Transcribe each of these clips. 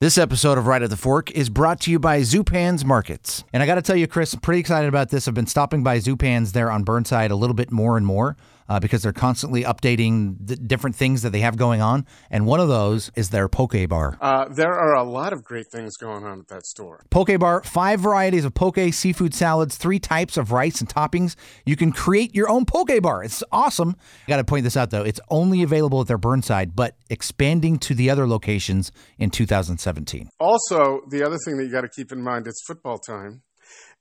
This episode of Right at the Fork is brought to you by Zupan's Markets. And I got to tell you, Chris, I'm pretty excited about this. I've been stopping by Zupan's there on Burnside a little bit more and more uh, because they're constantly updating the different things that they have going on. And one of those is their poke bar. Uh, there are a lot of great things going on at that store. Poke bar, five varieties of poke seafood salads, three types of rice and toppings. You can create your own poke bar. It's awesome. I got to point this out though. It's only available at their Burnside, but expanding to the other locations in 2017. Also, the other thing that you got to keep in mind it's football time.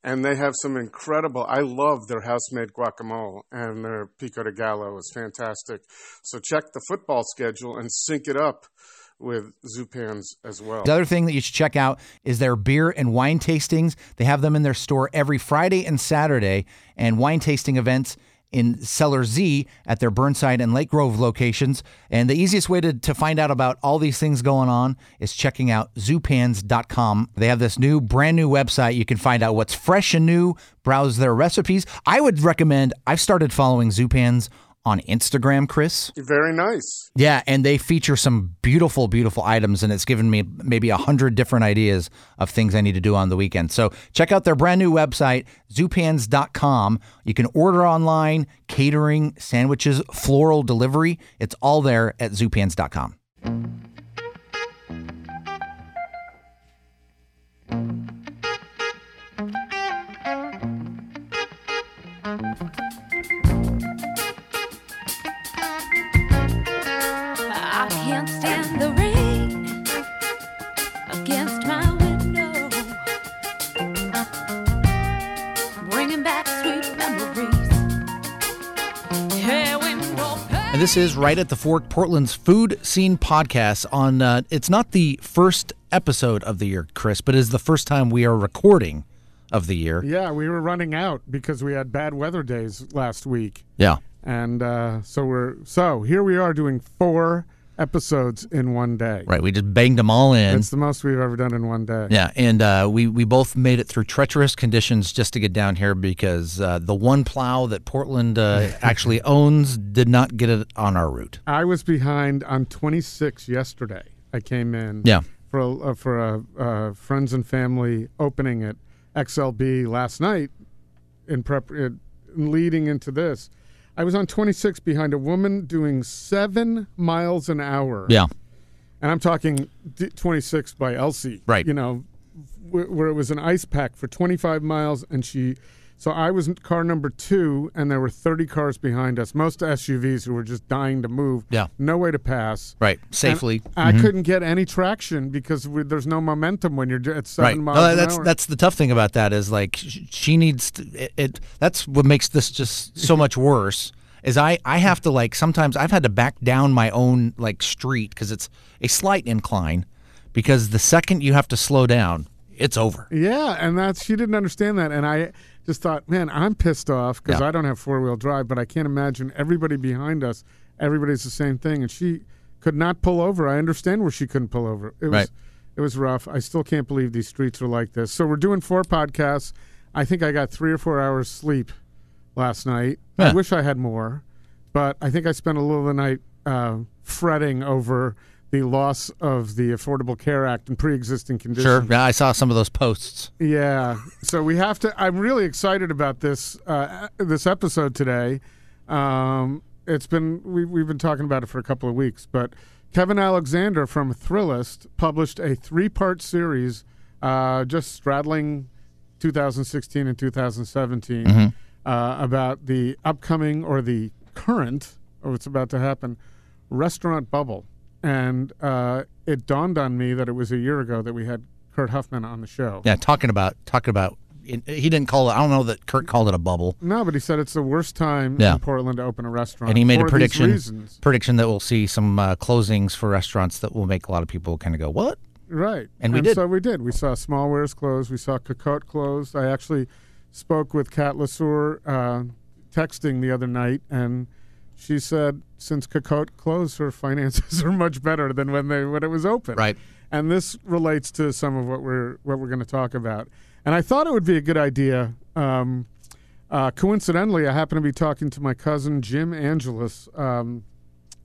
And they have some incredible. I love their house-made guacamole, and their pico de gallo is fantastic. So check the football schedule and sync it up with Zupan's as well. The other thing that you should check out is their beer and wine tastings. They have them in their store every Friday and Saturday, and wine tasting events in Cellar Z at their Burnside and Lake Grove locations. And the easiest way to, to find out about all these things going on is checking out zupans.com. They have this new, brand new website. You can find out what's fresh and new, browse their recipes. I would recommend, I've started following Zupans on Instagram, Chris. Very nice. Yeah, and they feature some beautiful, beautiful items, and it's given me maybe a hundred different ideas of things I need to do on the weekend. So check out their brand new website, zupans.com. You can order online, catering, sandwiches, floral delivery. It's all there at zupans.com. And this is right at the Fork, Portland's food scene podcast. On uh, it's not the first episode of the year, Chris, but it is the first time we are recording of the year. Yeah, we were running out because we had bad weather days last week. Yeah. And uh, so we're so here we are doing four episodes in one day. Right. We just banged them all in. It's the most we've ever done in one day. Yeah, and uh, we we both made it through treacherous conditions just to get down here because uh, the one plow that Portland uh, actually owns did not get it on our route. I was behind on 26 yesterday. I came in Yeah. for a, uh, for a uh, friends and family opening at XLB last night in prep in leading into this. I was on 26 behind a woman doing seven miles an hour. Yeah. and I'm talking 26 by Elsie. Right. You know, wh- where it was an ice pack for 25 miles, and she. So I was car number two, and there were 30 cars behind us, most SUVs who were just dying to move. Yeah. No way to pass. Right. Safely. I mm-hmm. couldn't get any traction because we, there's no momentum when you're at seven Right. miles No, an that's hour. that's the tough thing about that is like she needs to, it, it. That's what makes this just so much worse. Is I I have to like sometimes I've had to back down my own like street because it's a slight incline because the second you have to slow down, it's over. Yeah, and that's she didn't understand that, and I just thought, man, I'm pissed off because Yeah. I don't have four wheel drive, but I can't imagine everybody behind us. Everybody's the same thing, and she could not pull over. I understand where she couldn't pull over. It was Right. it was rough. I still can't believe these streets are like this. So we're doing four podcasts. I think I got three or four hours sleep last night. I wish I had more, but I think I spent a little of the night uh, fretting over the loss of the Affordable Care Act and pre-existing conditions. Sure. Yeah, I saw some of those posts. Yeah. So we have to. I'm really excited about this uh, this episode today. Um, it's been we, we've been talking about it for a couple of weeks, but Kevin Alexander from Thrillist published a three part series, uh, just straddling 2016 and 2017, uh, about the upcoming or the current or what's about to happen restaurant bubble. And uh, it dawned on me that it was a year ago that we had Kurt Huffman on the show. Yeah, talking about talking about. He didn't call it. I don't know that Kurt called it a bubble. No, but he said it's the worst time Yeah. in Portland to open a restaurant. and he made a prediction prediction that we'll see some uh, closings for restaurants that will make a lot of people kind of go, "What?" Right. And we did. So we did. We saw Smallwares close. We saw Cocotte close. I actually spoke with Kat LeSueur uh, texting the other night, and she said since Cocotte closed, her finances are much better than when they when it was open. Right. And this relates to some of what we're what we're going to talk about. And I thought it would be a good idea. Um, uh, coincidentally, I happened to be talking to my cousin Jim Angelus um,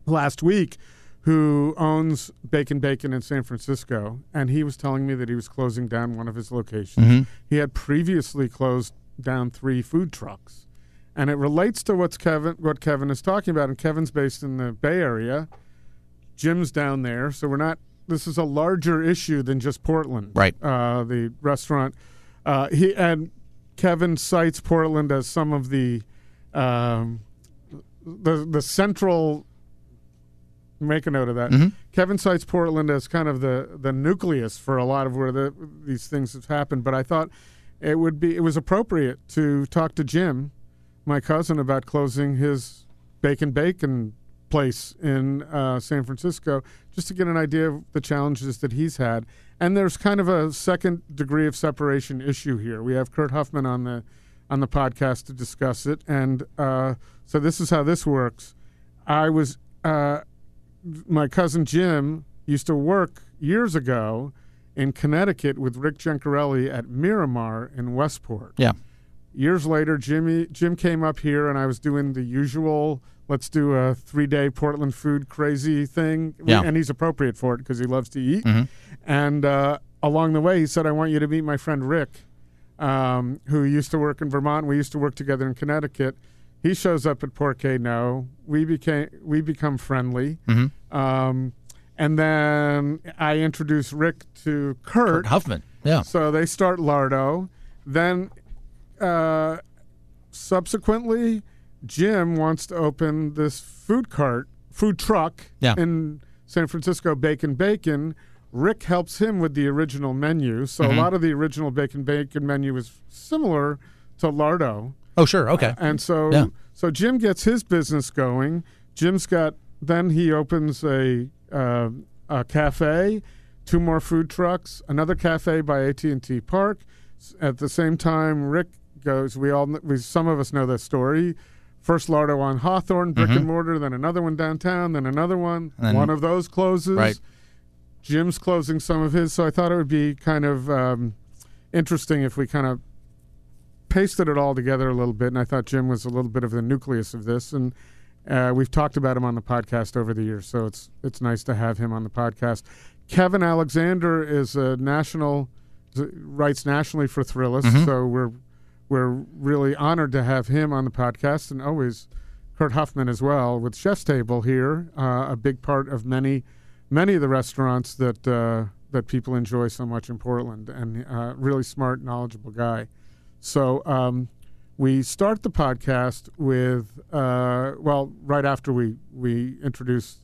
last week, who owns Bacon Bacon in San Francisco, and he was telling me that he was closing down one of his locations. Mhm. He had previously closed down three food trucks, and it relates to what's Kevin what Kevin is talking about. And Kevin's based in the Bay Area. Jim's down there, so we're not. This is a larger issue than just Portland, Right. Uh, the restaurant. Uh, he and Kevin cites Portland as some of the um, the the central. Make a note of that. Mhm. Kevin cites Portland as kind of the the nucleus for a lot of where the, these things have happened. But I thought it would be it was appropriate to talk to Jim, my cousin, about closing his bacon bacon place in uh, San Francisco, just to get an idea of the challenges that he's had. And there's kind of a second degree of separation issue here. We have Kurt Huffman on the on the podcast to discuss it, and uh, so this is how this works. I was uh, my cousin Jim used to work years ago in Connecticut with Rick Gencarelli at Miramar in Westport. Yeah. Years later, Jimmy Jim came up here, and I was doing the usual. Let's do a three-day Portland food crazy thing, Yeah. and he's appropriate for it because he loves to eat. Mhm. And uh, along the way, he said, "I want you to meet my friend Rick, um, who used to work in Vermont. We used to work together in Connecticut. He shows up at Por Qué No. We became we become friendly, Mhm. um, and then I introduce Rick to Kurt. Kurt Huffman. Yeah. So they start Lardo. Then, uh, subsequently, Jim wants to open this food cart, food truck Yeah. in San Francisco, Bacon Bacon. Rick helps him with the original menu. So Mhm. a lot of the original Bacon Bacon menu is similar to Lardo. Oh, sure. Okay. And so Yeah. so Jim gets his business going. Jim's got then he opens a uh, a cafe, two more food trucks, another cafe by AT&T Park. At the same time Rick goes we all we some of us know this story. First Lardo on Hawthorne, brick Mhm. and mortar, then another one downtown, then another one. Then- one of those closes. Right. Jim's closing some of his, so I thought it would be kind of um, interesting if we kind of pasted it all together a little bit, and I thought Jim was a little bit of the nucleus of this, and uh, we've talked about him on the podcast over the years, so it's it's nice to have him on the podcast. Kevin Alexander is a national writes nationally for Thrillist, Mhm. so we're we're really honored to have him on the podcast, and always Kurt Huffman as well with Chef's Table here, uh, a big part of many many of the restaurants that uh, that people enjoy so much in Portland, and uh, really smart, knowledgeable guy. So um, we start the podcast with uh, well, right after we we introduce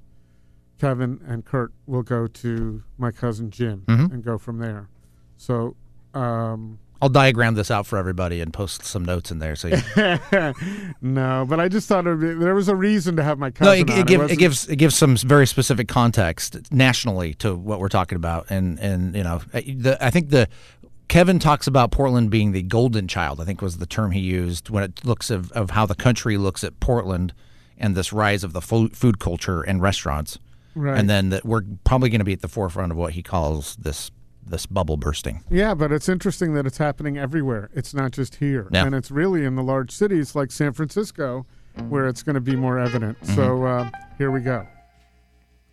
Kevin and Kurt, we'll go to my cousin Jim Mhm. and go from there. So. Um, I'll diagram this out for everybody and post some notes in there. So you, no, but I just thought it would be, there was a reason to have my no, cousin it, on. it, give, it wasn't- gives it gives some very specific context nationally to what we're talking about, and and you know, the, I think the Kevin talks about Portland being the golden child. I think was the term he used when it looks of, of how the country looks at Portland and this rise of the food, food culture and restaurants, right. and then that we're probably going to be at the forefront of what he calls this this bubble bursting. Yeah, but it's interesting that it's happening everywhere. It's not just here. Yeah. And it's really in the large cities like San Francisco where it's going to be more evident. Mm-hmm. So uh, here we go.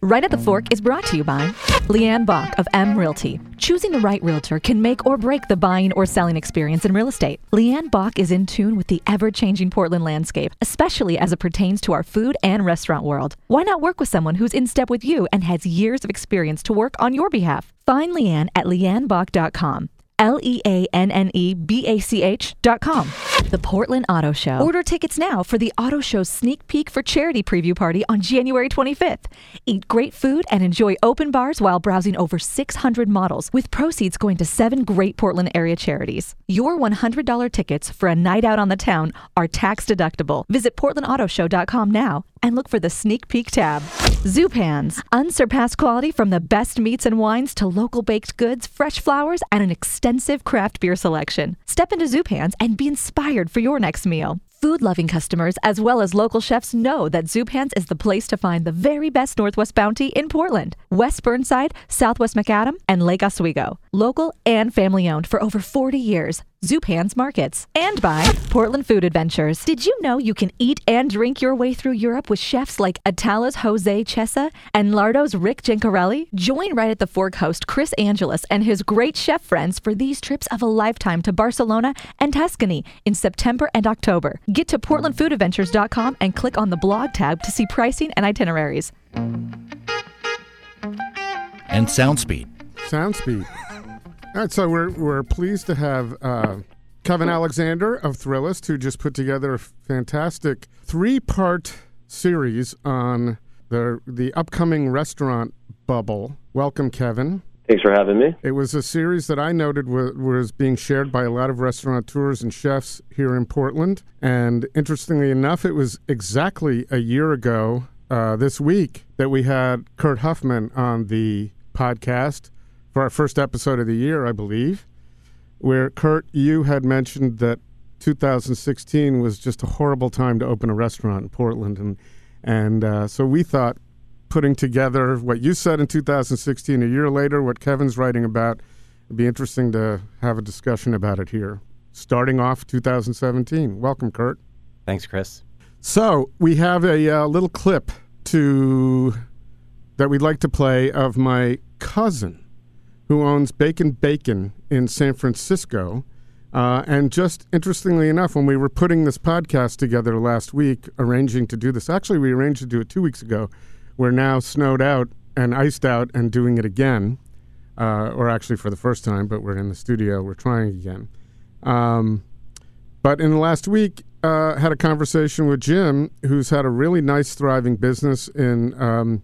Right at the Fork is brought to you by Leanne Bach of M Realty. Choosing the right realtor can make or break the buying or selling experience in real estate. Leanne Bach is in tune with the ever changing Portland landscape, especially as it pertains to our food and restaurant world. Why not work with someone who's in step with you and has years of experience to work on your behalf? Find Leanne at leannebach.com. L E A N N E B A C H dot com. The Portland Auto Show. Order tickets now for the Auto Show's sneak peek for charity preview party on January 25th. Eat great food and enjoy open bars while browsing over 600 models, with proceeds going to seven great Portland area charities. Your $100 tickets for a night out on the town are tax deductible. Visit PortlandAutoShow.com now and look for the sneak peek tab. Zupans, unsurpassed quality from the best meats and wines to local baked goods, fresh flowers, and an extensive craft beer selection. Step into Zupans and be inspired for your next meal. Food loving customers as well as local chefs know that Zupans is the place to find the very best Northwest bounty in Portland, West Burnside, Southwest Macadam, and Lake Oswego. Local and family owned for over 40 years, Zupan's Markets, and by Portland Food Adventures. Did you know you can eat and drink your way through Europe with chefs like Ataula's Jose Chesa and Lardo's Rick Gencarelli? Join Right at the Fork host Chris Angelus and his great chef friends for these trips of a lifetime to Barcelona and Tuscany in September and October. Get to portlandfoodadventures.com and click on the blog tab to see pricing and itineraries. And Soundspeed. Soundspeed. All right, so we're we're pleased to have uh, Kevin Alexander of Thrillist, who just put together a fantastic three-part series on the the upcoming restaurant bubble. Welcome, Kevin. Thanks for having me. It was a series that I noted was, was being shared by a lot of restaurateurs and chefs here in Portland. And interestingly enough, it was exactly a year ago uh, this week that we had Kurt Huffman on the podcast for our first episode of the year, I believe, where Kurt, you had mentioned that 2016 was just a horrible time to open a restaurant in Portland, and and uh, so we thought putting together what you said in 2016, a year later, what Kevin's writing about, it'd be interesting to have a discussion about it here. Starting off 2017. Welcome, Kurt. Thanks, Chris. So we have a uh, little clip to that we'd like to play of my cousin, who owns Bacon Bacon in San Francisco. Uh, and just interestingly enough, when we were putting this podcast together last week, arranging to do this, actually, we arranged to do it two weeks ago. We're now snowed out and iced out and doing it again, uh, or actually for the first time, but we're in the studio. We're trying again. Um, but in the last week, uh, had a conversation with Jim, who's had a really nice, thriving business in um,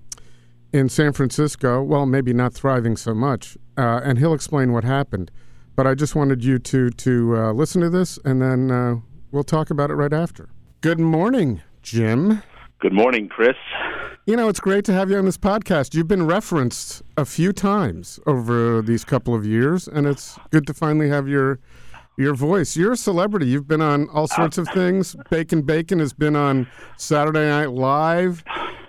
in San Francisco. Well, maybe not thriving so much, uh, and he'll explain what happened. But I just wanted you to to uh, listen to this, and then uh, we'll talk about it right after. Good morning, Jim. Good morning, Chris. You know, it's great to have you on this podcast. You've been referenced a few times over these couple of years, and it's good to finally have your your voice. You're a celebrity. You've been on all sorts of things. Bacon Bacon has been on Saturday Night Live,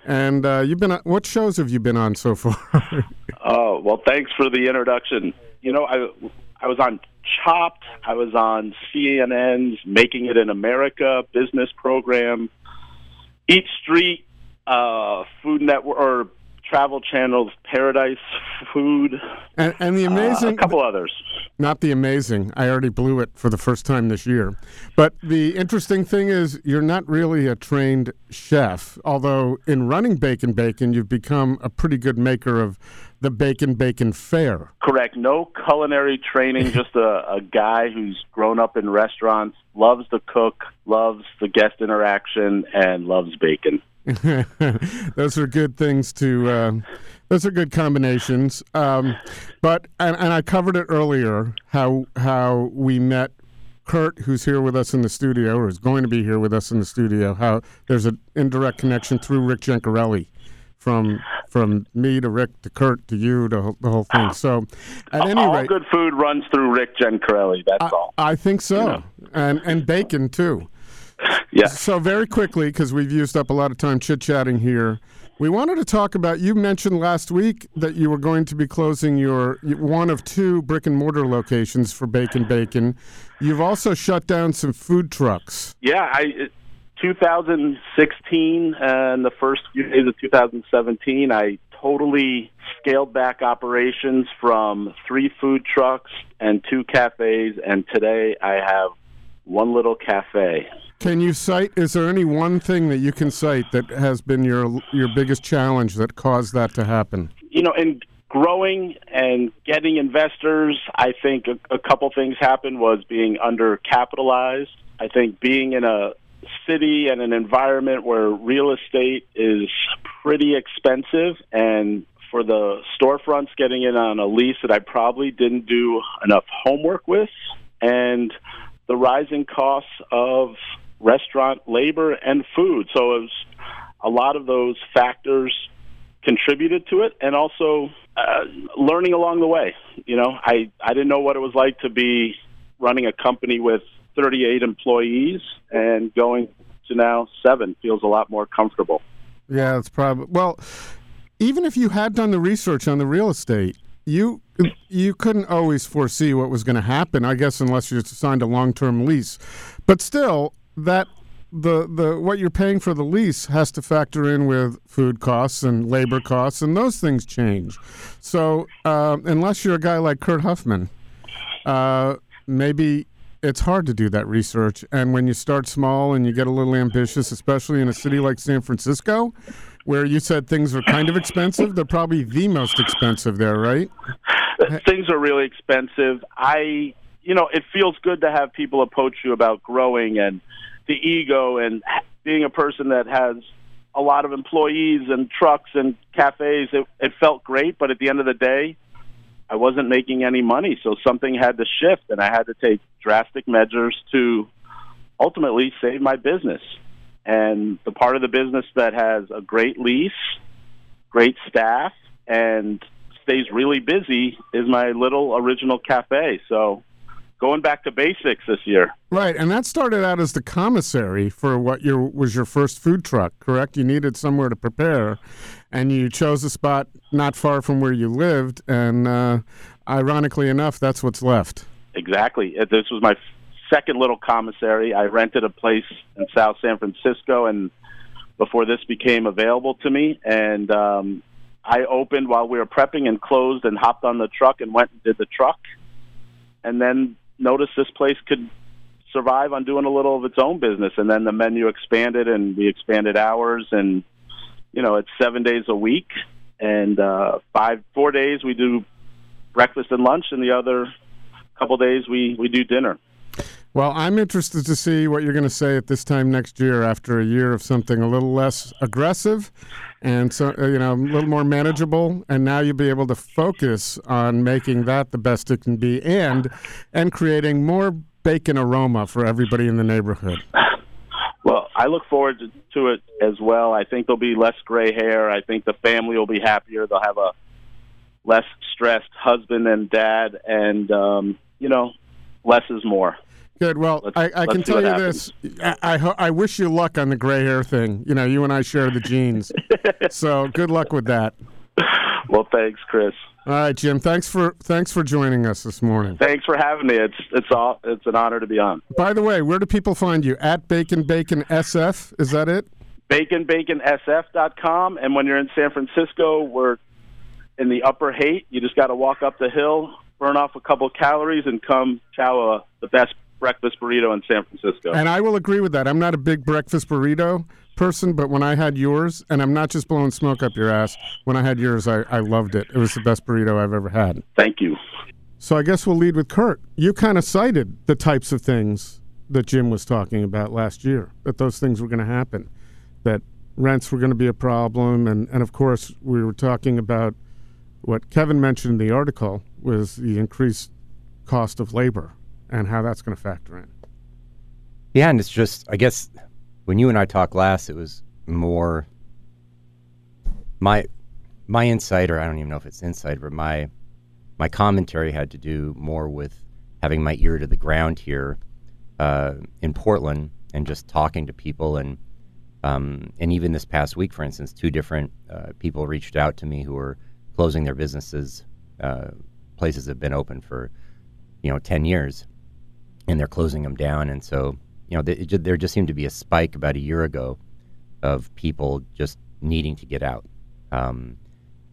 and uh, you've been. On, what shows have you been on so far? Oh, well, thanks for the introduction. You know, I I was on Chopped. I was on CNN's Making It in America business program, Eat Street, uh, Food Network, or Travel Channel's Paradise Food, and, and the uh, amazing, a couple others. not the amazing. I already blew it for the first time this year. But the interesting thing is, you're not really a trained chef. Although in running Bacon Bacon, you've become a pretty good maker of the Bacon Bacon fare. Correct. No culinary training, just a, a guy who's grown up in restaurants, loves to cook, loves the guest interaction, and loves bacon. those are good things to. Uh, those are good combinations. Um, but and, and I covered it earlier how how we met Kurt, who's here with us in the studio, or is going to be here with us in the studio. How there's an indirect connection through Rick Gencarelli, from from me to Rick to Kurt to you to the whole thing. So, at any all rate, good food runs through Rick Gencarelli. That's I, all. I think so, know. and and bacon too. Yes. So very quickly, because we've used up a lot of time chit chatting here, we wanted to talk about. You mentioned last week that you were going to be closing your one of two brick and mortar locations for Bacon Bacon. You've also shut down some food trucks. Yeah, I uh, 2016 uh, and the first few days of 2017, I totally scaled back operations from three food trucks and two cafes, and today I have one little cafe. Can you cite? Is there any one thing that you can cite that has been your your biggest challenge that caused that to happen? You know, in growing and getting investors, I think a, a couple things happened was being undercapitalized. I think being in a city and an environment where real estate is pretty expensive and for the storefronts getting in on a lease that I probably didn't do enough homework with and the rising costs of restaurant labor and food. So it was a lot of those factors contributed to it and also uh, learning along the way. You know, I, I didn't know what it was like to be running a company with 38 employees and going to now seven feels a lot more comfortable. Yeah, it's probably well. Even if you had done the research on the real estate, you you couldn't always foresee what was going to happen, I guess, unless you signed a long term lease. But still, that the the what you're paying for the lease has to factor in with food costs and labor costs, and those things change. So uh, unless you're a guy like Kurt Huffman, uh, maybe it's hard to do that research. And when you start small and you get a little ambitious, especially in a city like San Francisco, where you said things are kind of expensive, they're probably the most expensive there, right? Things are really expensive. I, you know, it feels good to have people approach you about growing and the ego and being a person that has a lot of employees and trucks and cafes. It, it felt great, but at the end of the day, I wasn't making any money, so something had to shift, and I had to take drastic measures to ultimately save my business. And the part of the business that has a great lease, great staff, and stays really busy is my little original cafe. So going back to basics this year. Right, and that started out as the commissary for what your was your first food truck, correct? You needed somewhere to prepare, and you chose a spot not far from where you lived, and uh, ironically enough, that's what's left. Exactly. Uh, This was my second little commissary. I rented a place in South San Francisco, and before this became available to me, and um, I opened while we were prepping and closed, and hopped on the truck and went and did the truck, and then noticed this place could survive on doing a little of its own business, and then the menu expanded, and we expanded hours, and you know it's seven days a week, and uh, five four days we do breakfast and lunch, and the other couple days we we do dinner. Well, I'm interested to see what you're going to say at this time next year after a year of something a little less aggressive and so uh, you know a little more manageable and now you'll be able to focus on making that the best it can be and and creating more bacon aroma for everybody in the neighborhood. Well, I look forward to, to it as well. I think there'll be less gray hair. I think the family will be happier. They'll have a less stressed husband and dad, and um, you know, less is more. Good. Well, Let's- I, I can tell you this. I, I, ho- I wish you luck on the gray hair thing. You know, you and I share the genes. so good luck with that. Well, thanks, Chris. All right, Jim. Thanks for thanks for joining us this morning. Thanks for having me. It's it's all it's an honor to be on. By the way, where do people find you? At Bacon Bacon SF. Is that it? BaconBaconSF.com, and when you're in San Francisco, we're in the Upper Haight. You just got to walk up the hill, burn off a couple calories, and come chow the best breakfast burrito in San Francisco. And I will agree with that. I'm not a big breakfast burrito person, but when I had yours, and I'm not just blowing smoke up your ass, when I had yours, I, I loved it. It was the best burrito I've ever had. Thank you. So I guess we'll lead with Kurt. You kind of cited the types of things that Jim was talking about last year, that those things were going to happen, that rents were going to be a problem. And, and of course, we were talking about what Kevin mentioned in the article was the increased cost of labor and how that's going to factor in. Yeah, and it's just I guess when you and I talked last, it was more my my insight, or I don't even know if it's insight, but my my commentary had to do more with having my ear to the ground here uh, in Portland and just talking to people and um, and even this past week, for instance, two different uh, people reached out to me who were closing their businesses. Uh, places that have been open for you know ten years, and they're closing them down. And so, you know, th- it, there just seemed to be a spike about a year ago of people just needing to get out. Um,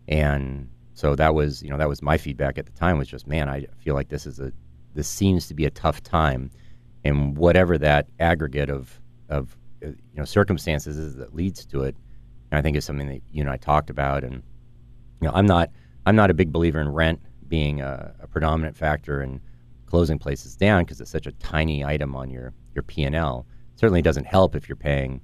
and so that was, you know, that was my feedback at the time was just, man, I feel like this is a, this seems to be a tough time, and whatever that aggregate of of uh, you know circumstances is that leads to it, I think is something that you and I talked about. And you know, I'm not I'm not a big believer in rent being a, a predominant factor in closing places down because it's such a tiny item on your your P and L. Certainly doesn't help if you're paying,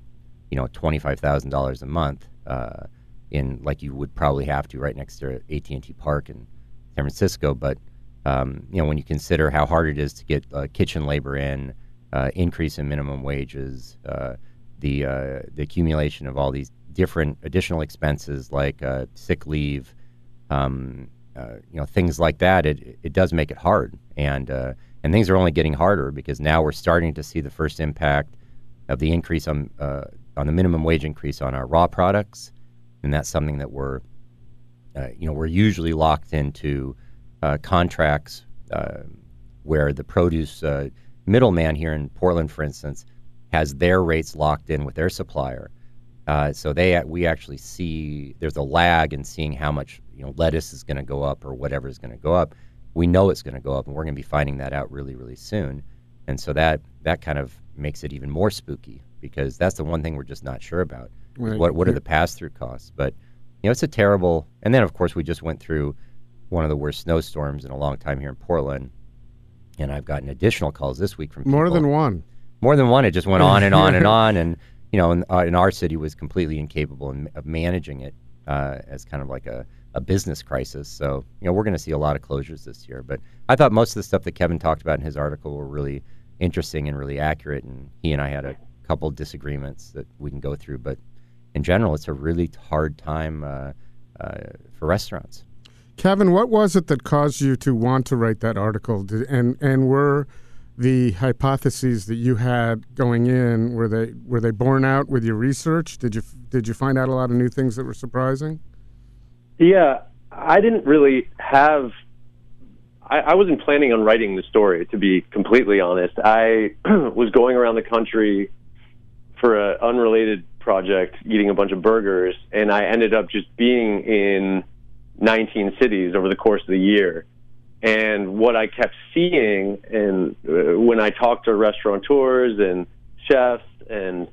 you know, twenty five thousand dollars a month uh, in like you would probably have to right next to AT and T Park in San Francisco. But um, you know, when you consider how hard it is to get uh, kitchen labor in, uh, increase in minimum wages, uh, the uh, the accumulation of all these different additional expenses like uh, sick leave, um, uh, you know, things like that, it it does make it hard, and uh, and things are only getting harder because now we're starting to see the first impact of the increase on uh, on the minimum wage increase on our raw products, and that's something that we're uh, you know, we're usually locked into uh, contracts uh, where the produce middleman here in Portland, for instance, has their rates locked in with their supplier. So they we actually see there's a lag in seeing how much you know lettuce is going to go up or whatever is going to go up. We know it's going to go up, and we're going to be finding that out really, really soon. And so that that kind of makes it even more spooky because that's the one thing we're just not sure about. Right. What what are the pass through costs? But you know, it's a terrible. And then of course we just went through one of the worst snowstorms in a long time here in Portland, and I've gotten additional calls this week from More than one. more than one. It just went on and on and on, and you know, in, uh, in our city was completely incapable in, of managing it uh, as kind of like a, a business crisis. So you know, we're going to see a lot of closures this year. But I thought most of the stuff that Kevin talked about in his article were really interesting and really accurate, and he and I had a couple disagreements that we can go through. But in general, it's a really hard time uh, uh, for restaurants. Kevin, what was it that caused you to want to write that article? Did, and and were the hypotheses that you had going in were they were they borne out with your research? Did you did you find out a lot of new things that were surprising? Yeah, I didn't really have. I, I wasn't planning on writing the story, to be completely honest. I was going around the country for an unrelated project, eating a bunch of burgers, and I ended up just being in 19 cities over the course of the year. And what I kept seeing, and uh, when I talked to restaurateurs and chefs and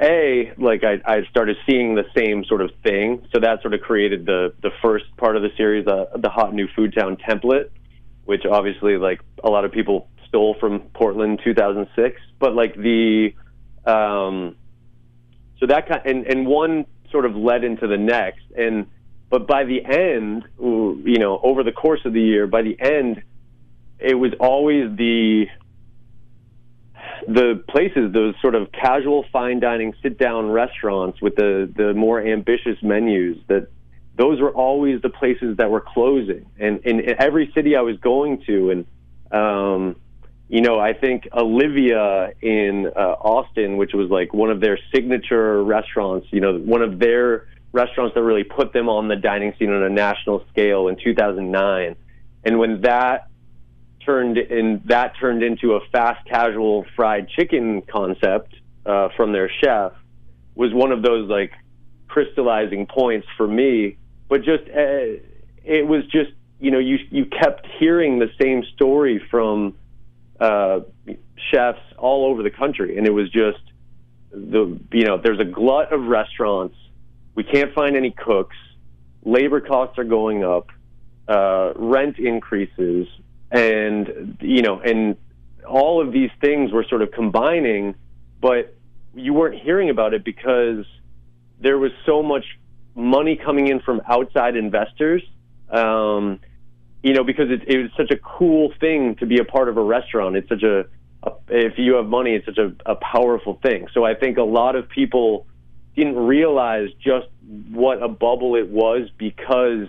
a like I, I started seeing the same sort of thing. So that sort of created the the first part of the series uh, the hot new food town template which obviously like a lot of people stole from portland 2006 but like the um so that kind and and one sort of led into the next. And but by the end you know over the course of the year by the end it was always the the places, those sort of casual fine dining sit down restaurants with the, the more ambitious menus, that those were always the places that were closing. And in every city I was going to, and, um, you know, I think Olivia in uh, Austin, which was like one of their signature restaurants, you know, one of their restaurants that really put them on the dining scene on a national scale in 2009. And when that turned in that turned into a fast casual fried chicken concept uh, from their chef was one of those like crystallizing points for me. But just uh, it was just you know you you kept hearing the same story from uh, chefs all over the country. And it was just the you know there's a glut of restaurants. We can't find any cooks. Labor costs are going up. Uh, rent increases and you know and all of these things were sort of combining but you weren't hearing about it because there was so much money coming in from outside investors um, you know because it, it was such a cool thing to be a part of a restaurant. It's such a, a if you have money it's such a, a powerful thing. So i think a lot of people didn't realize just what a bubble it was because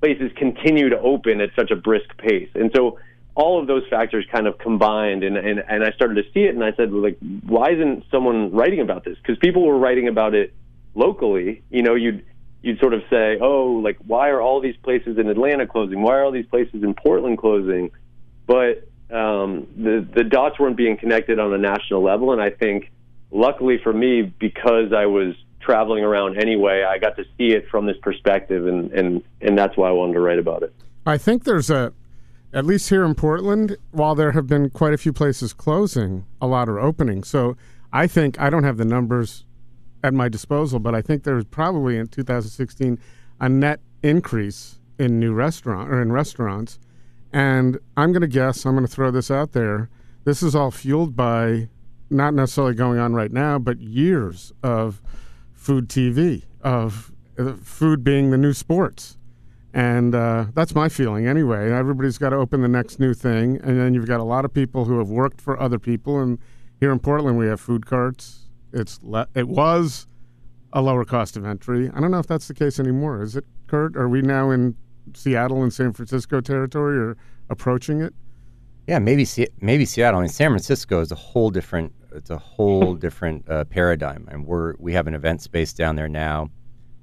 places continue to open at such a brisk pace. And so all of those factors kind of combined and, and, and I started to see it and I said, like, why isn't someone writing about this? Because people were writing about it locally. You know, you'd you'd sort of say, Oh, like why are all these places in Atlanta closing? Why are all these places in Portland closing? But um, the the dots weren't being connected on a national level and I think luckily for me, because I was traveling around anyway, I got to see it from this perspective, and and and that's why I wanted to write about it. I think there's a, at least here in Portland, while there have been quite a few places closing, a lot are opening. So I think I don't have the numbers at my disposal, but I think there's probably in 2016 a net increase in new restaurant or in restaurants. And I'm going to guess, I'm going to throw this out there. This is all fueled by not necessarily going on right now, but years of food TV, of uh, food being the new sports. And uh, that's my feeling anyway. Everybody's got to open the next new thing. And then you've got a lot of people who have worked for other people. And here in Portland, we have food carts. It's le- It was a lower cost of entry. I don't know if that's the case anymore. Is it, Kurt? Are we now in Seattle and San Francisco territory or approaching it? Yeah, maybe maybe Seattle. I mean, San Francisco is a whole different. It's a whole different uh, paradigm, and we're we have an event space down there now,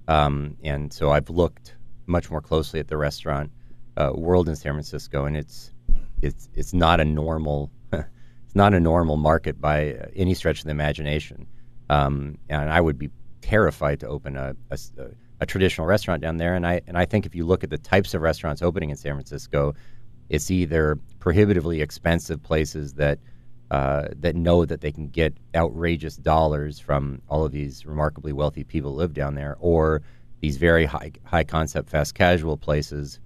um, and so I've looked much more closely at the restaurant uh, world in San Francisco, and it's it's it's not a normal it's not a normal market by uh, any stretch of the imagination. Um, and I would be terrified to open a, a, a traditional restaurant down there. And I and I think if you look at the types of restaurants opening in San Francisco, it's either prohibitively expensive places that uh, that know that they can get outrageous dollars from all of these remarkably wealthy people who live down there, or these very high high concept fast casual places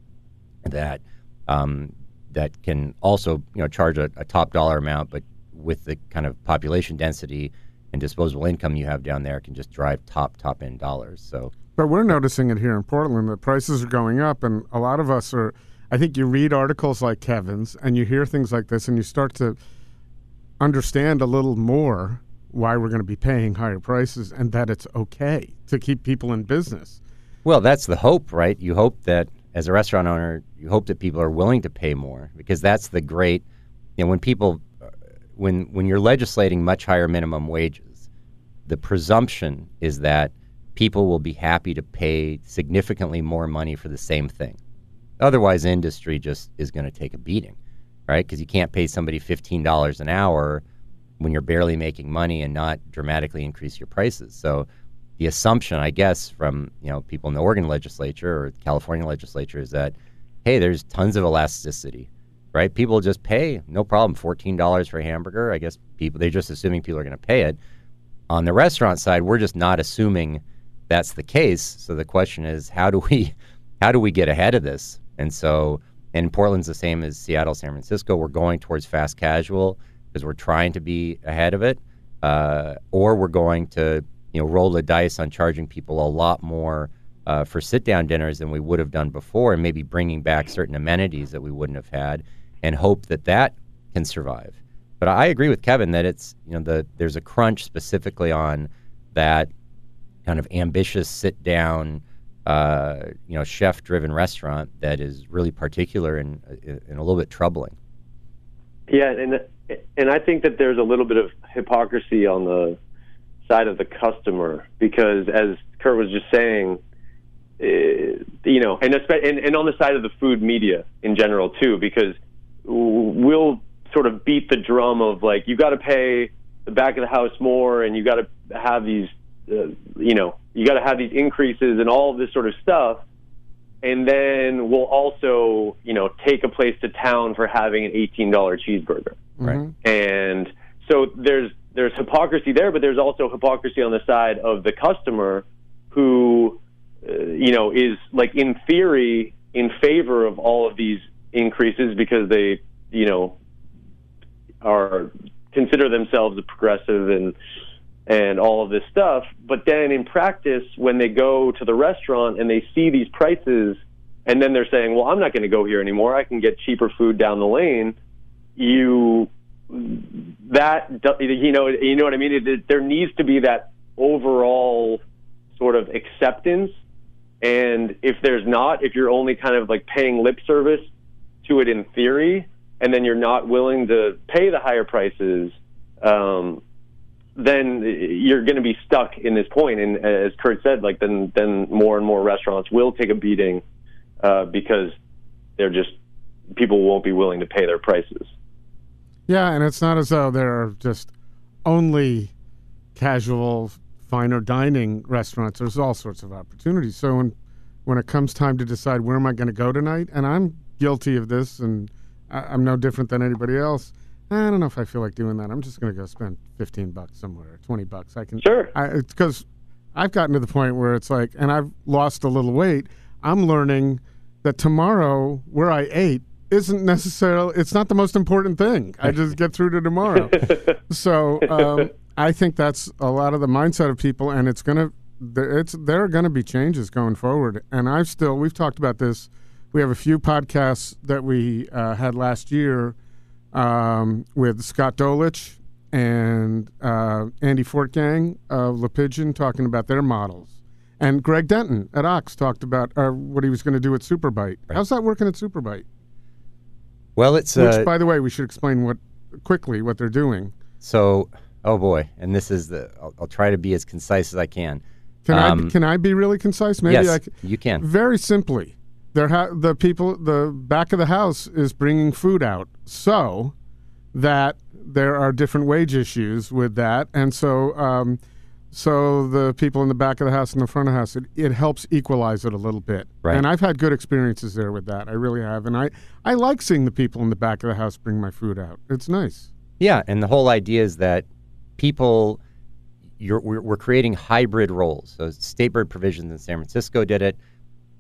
that um, that can also you know charge a, a top dollar amount, but with the kind of population density and disposable income you have down there, can just drive top top end dollars. So But we're noticing it here in Portland that prices are going up, and a lot of us are. I think you read articles like Kevin's, and you hear things like this, and you start to understand a little more why we're going to be paying higher prices, and that it's okay to keep people in business. Well, that's the hope, right? You hope that as a restaurant owner, you hope that people are willing to pay more because that's the great. You know, when people, uh, when when you're legislating much higher minimum wages, the presumption is that people will be happy to pay significantly more money for the same thing. Otherwise, industry just is going to take a beating, right? Because you can't pay somebody fifteen dollars an hour when you're barely making money and not dramatically increase your prices. So the assumption, I guess, from you know people in the Oregon legislature or California legislature is that hey, there's tons of elasticity, right? People just pay, no problem, fourteen dollars for a hamburger. I guess people they're just assuming people are going to pay it. On the restaurant side, we're just not assuming that's the case. So the question is, how do we how do we get ahead of this? And so, and Portland's the same as Seattle, San Francisco. We're going towards fast casual because we're trying to be ahead of it, uh, or we're going to you know roll the dice on charging people a lot more uh, for sit down dinners than we would have done before, and maybe bringing back certain amenities that we wouldn't have had, and hope that that can survive. But I agree with Kevin that it's you know the there's a crunch specifically on that kind of ambitious sit down uh, you know chef driven restaurant that is really particular and and a little bit troubling. Yeah, and and I think that there's a little bit of hypocrisy on the side of the customer because, as Kurt was just saying, uh, you know, and, and and on the side of the food media in general too, because we'll sort of beat the drum of like you got to pay the back of the house more, and you got to have these, uh, you know, you got to have these increases and all of this sort of stuff. And then we'll also, you know, take a place to town for having an $18 cheeseburger. Right. And so there's there's hypocrisy there, but there's also hypocrisy on the side of the customer who, uh, you know, is like in theory in favor of all of these increases because they, you know, are consider themselves a progressive and and all of this stuff. But then in practice, when they go to the restaurant and they see these prices, and then they're saying, "Well, I'm not going to go here anymore. I can get cheaper food down the lane." You that you know you know what I mean. It, there needs to be that overall sort of acceptance, and if there's not, if you're only kind of like paying lip service to it in theory, and then you're not willing to pay the higher prices, um, then you're going to be stuck in this point. And as Kurt said, like then then more and more restaurants will take a beating uh, because they're just people won't be willing to pay their prices. Yeah, and it's not as though there are just only casual, finer dining restaurants. There's all sorts of opportunities. So when when it comes time to decide where am I going to go tonight, and I'm guilty of this, and I, I'm no different than anybody else. I don't know if I feel like doing that. I'm just going to go spend 15 bucks somewhere, 20 bucks. I can Sure. Because I've gotten to the point where it's like, and I've lost a little weight. I'm learning that tomorrow, where I ate, isn't necessarily. It's not the most important thing. I just get through to tomorrow. so um, I think that's a lot of the mindset of people, and it's gonna. It's there are going to be changes going forward, and I've still. We've talked about this. We have a few podcasts that we uh, had last year um, with Scott Dolich and uh, Andy Fortgang of Le Pigeon talking about their models. And Greg Denton at Ox talked about uh, what he was going to do at Superbite. How's that working at Superbite? Well, it's Which, uh, by the way, we should explain what quickly what they're doing. so. Oh boy, and this is the. I'll, I'll try to be as concise as I can. Can I Um, can I be really concise? Maybe yes, I you can. Very simply, there ha- the people the back of the house is bringing food out so that there are different wage issues with that, and so um, so the people in the back of the house and the front of the house it, it helps equalize it a little bit. Right. And I've had good experiences there with that. I really have, and I I like seeing the people in the back of the house bring my food out. It's nice. Yeah, and the whole idea is that people, you're, we're, we're creating hybrid roles. So State Bird Provisions in San Francisco did it.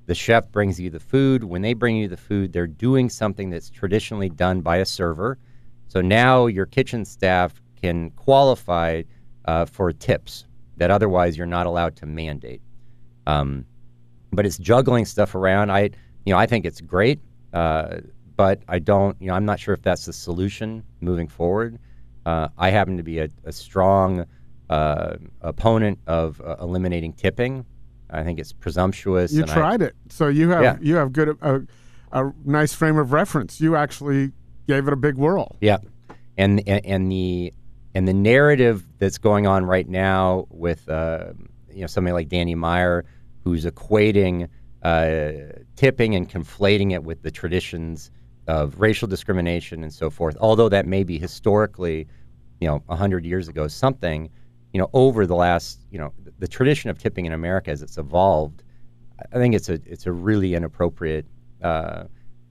The chef brings you the food. When they bring you the food, they're doing something that's traditionally done by a server. So now your kitchen staff can qualify uh, for tips that otherwise you're not allowed to mandate. Um, but it's juggling stuff around. I, you know, I think it's great, uh, but I don't. You know, I'm not sure if that's the solution moving forward. Uh, I happen to be a, a strong uh, opponent of uh, eliminating tipping. I think it's presumptuous. You and I- tried it, so you have Yeah. you have good a, a nice frame of reference. You actually gave it a big whirl. Yeah, and and, and the and the narrative that's going on right now with uh, you know somebody like Danny Meyer, who's equating uh, tipping and conflating it with the traditions of racial discrimination and so forth. Although that may be historically, you know, hundred years ago something, you know, over the last you know the, the tradition of tipping in America as it's evolved, I think it's a it's a really inappropriate. Uh,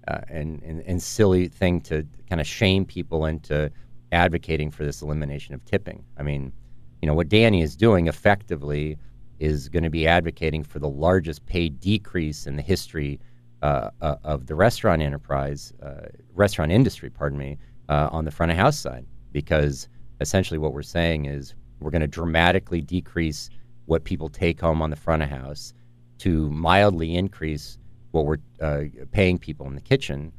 uh, and, and, and silly thing to kind of shame people into advocating for this elimination of tipping. I mean, you know, what Danny is doing effectively is going to be advocating for the largest pay decrease in the history uh, uh, of the restaurant enterprise, uh, restaurant industry, pardon me, uh, on the front of house side. Because essentially what we're saying is we're going to dramatically decrease what people take home on the front of house to mildly increase what we're uh, paying people in the kitchen.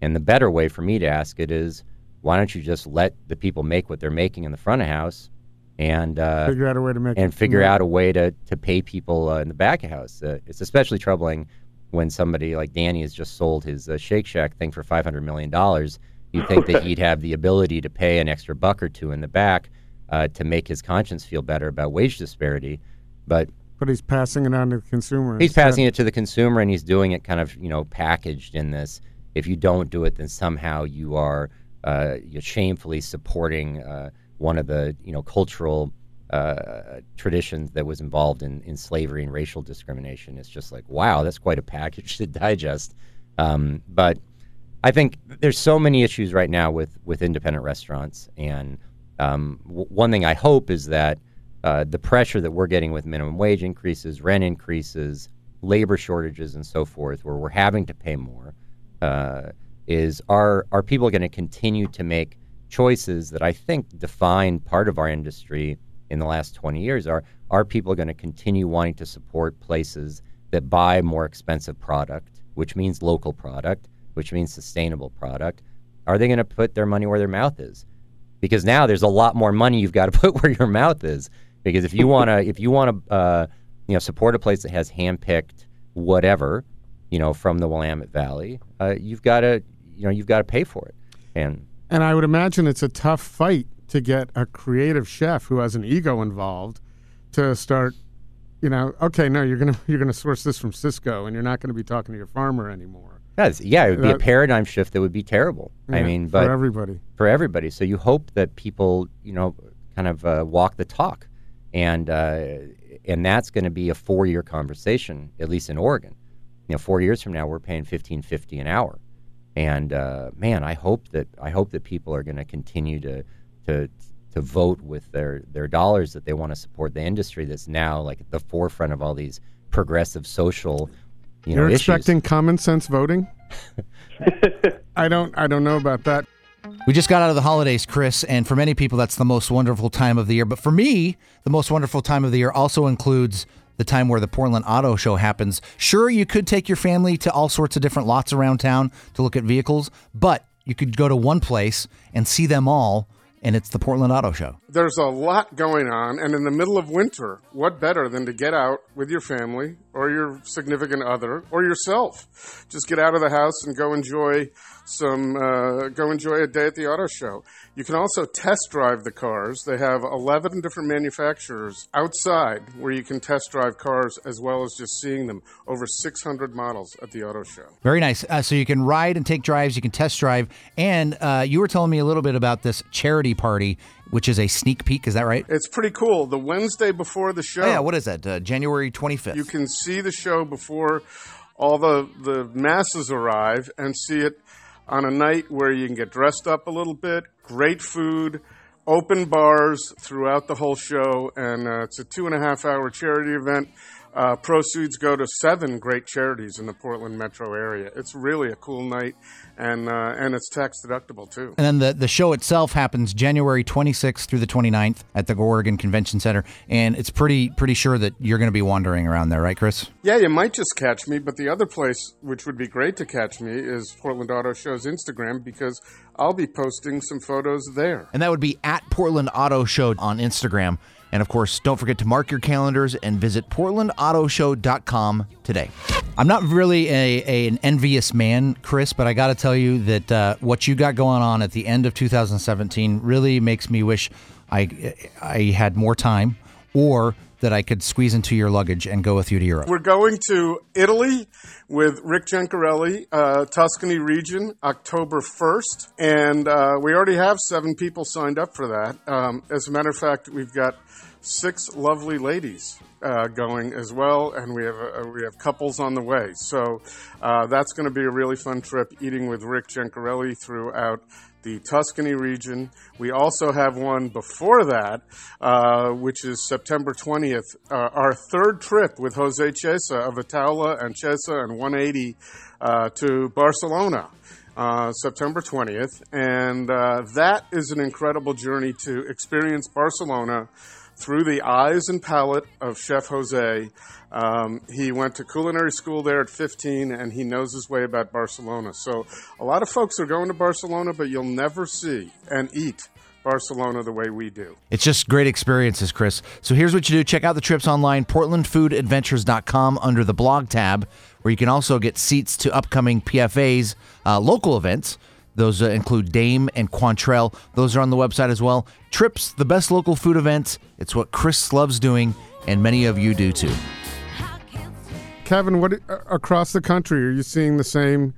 And the better way for me to ask it is, why don't you just let the people make what they're making in the front of house, and uh, Figure out a way to make and figure out a way to to pay people uh, in the back of house. Uh, it's especially troubling when somebody like Danny has just sold his uh, Shake Shack thing for five hundred million dollars. You'd think that he'd have the ability to pay an extra buck or two in the back uh, to make his conscience feel better about wage disparity, but But he's passing it on to the consumer. He's instead. passing it to the consumer, and he's doing it kind of you know packaged in this. If you don't do it, then somehow you are uh, you're shamefully supporting uh, one of the you know cultural uh, traditions that was involved in, in slavery and racial discrimination. It's just like wow, that's quite a package to digest. Um, but I think there's so many issues right now with with independent restaurants, and um, w- one thing I hope is that uh, the pressure that we're getting with minimum wage increases, rent increases, labor shortages, and so forth, where we're having to pay more, uh, is are are people going to continue to make choices that I think define part of our industry in the last 20 years? Are are people going to continue wanting to support places that buy more expensive product, which means local product, which means sustainable product? Are they going to put their money where their mouth is? Because now there's a lot more money you've got to put where your mouth is. Because if you want to, if you want to, uh, you know, support a place that has handpicked whatever, you know, from the Willamette Valley, uh, you've got to, you know, you've got to pay for it. And And I would imagine it's a tough fight to get a creative chef who has an ego involved to start, you know, okay, no, you're gonna you're gonna source this from Sysco, and you're not going to be talking to your farmer anymore. That's, yeah, it would be a paradigm shift that would be terrible. I mean, but for everybody, for everybody. So you hope that people, you know, kind of uh, walk the talk, and uh, and that's going to be a four-year conversation, at least in Oregon. You know, four years from now, we're paying fifteen fifty an hour, and uh, man, I hope that I hope that people are going to continue to to to vote with their their dollars that they want to support the industry that's now like at the forefront of all these progressive social, you know, you're issues. expecting common sense voting. I don't I don't know about that. We just got out of the holidays, Chris, and for many people, that's the most wonderful time of the year. But for me, the most wonderful time of the year also includes the time where the Portland Auto Show happens. Sure, you could take your family to all sorts of different lots around town to look at vehicles, but you could go to one place and see them all, and it's the Portland Auto Show. there's a lot going on, and in the middle of winter, what better than to get out with your family or your significant other or yourself? Just get out of the house and go enjoy some, uh, go enjoy a day at the auto show. You can also test drive the cars. They have 11 different manufacturers outside where you can test drive cars as well as just seeing them. Over 600 models at the auto show. Very nice. Uh, so you can ride and take drives, you can test drive. And uh, you were telling me a little bit about this charity party, which is a sneak peek. Is that right? It's pretty cool. The Wednesday before the show. Oh, yeah, what is that? Uh, January 25th. You can see the show before all the, the masses arrive and see it on a night where you can get dressed up a little bit, great food, open bars throughout the whole show, and uh, it's a two and a half hour charity event. Uh, proceeds go to seven great charities in the Portland metro area. It's really a cool night, and uh, and it's tax deductible too. And then the, the show itself happens January 26th through the 29th at the Oregon Convention Center, and it's pretty pretty sure that you're going to be wandering around there, right, Chris? Yeah, you might just catch me, but the other place which would be great to catch me is Portland Auto Show's Instagram because I'll be posting some photos there. And that would be at Portland Auto Show on Instagram. And of course, don't forget to mark your calendars and visit portlandautoshow.com today. I'm not really a, a- an envious man, Chris, but I got to tell you that uh, what you got going on at the end of 2017 really makes me wish I I had more time or that I could squeeze into your luggage and go with you to Europe. We're going to Italy with Rick Gencarelli, uh, Tuscany region, October 1st. And uh, we already have seven people signed up for that. Um, as a matter of fact, we've got six lovely ladies uh, going as well, and we have uh, we have couples on the way. So uh, that's going to be a really fun trip, eating with Rick Gencarelli throughout the Tuscany region. We also have one before that, uh, which is September 20th, uh, our third trip with Jose Chesa of Ataula and Chesa and 180 uh, to Barcelona. Uh, September 20th, and uh, that is an incredible journey to experience Barcelona through the eyes and palate of Chef Jose. Um, he went to culinary school there at 15 and he knows his way about Barcelona. So, a lot of folks are going to Barcelona, but you'll never see and eat Barcelona the way we do. It's just great experiences, Chris. So here's what you do check out the trips online, portlandfoodadventures.com under the blog tab, where you can also get seats to upcoming PFA's uh, local events. Those uh, include Dame and Quantrell. Those are on the website as well. Trips, the best local food events. It's what Chris loves doing, and many of you do too. Kevin, what uh, across the country are you seeing the same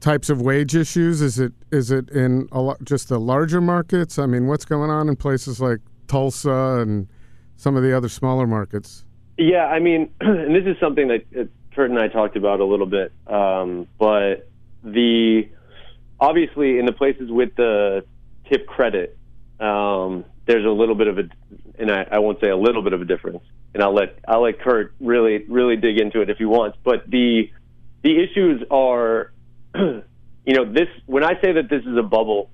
types of wage issues? Is it is it in a lot, just the larger markets? I mean, what's going on in places like Tulsa and some of the other smaller markets? Yeah, I mean, and this is something that uh, Kurt and I talked about a little bit, um, but the obviously in the places with the tip credit, um, there's a little bit of a, and I, I won't say a little bit of a difference, and I'll let I'll let Kurt really really dig into it if he wants. But the the issues are, you know, this when I say that this is a bubble,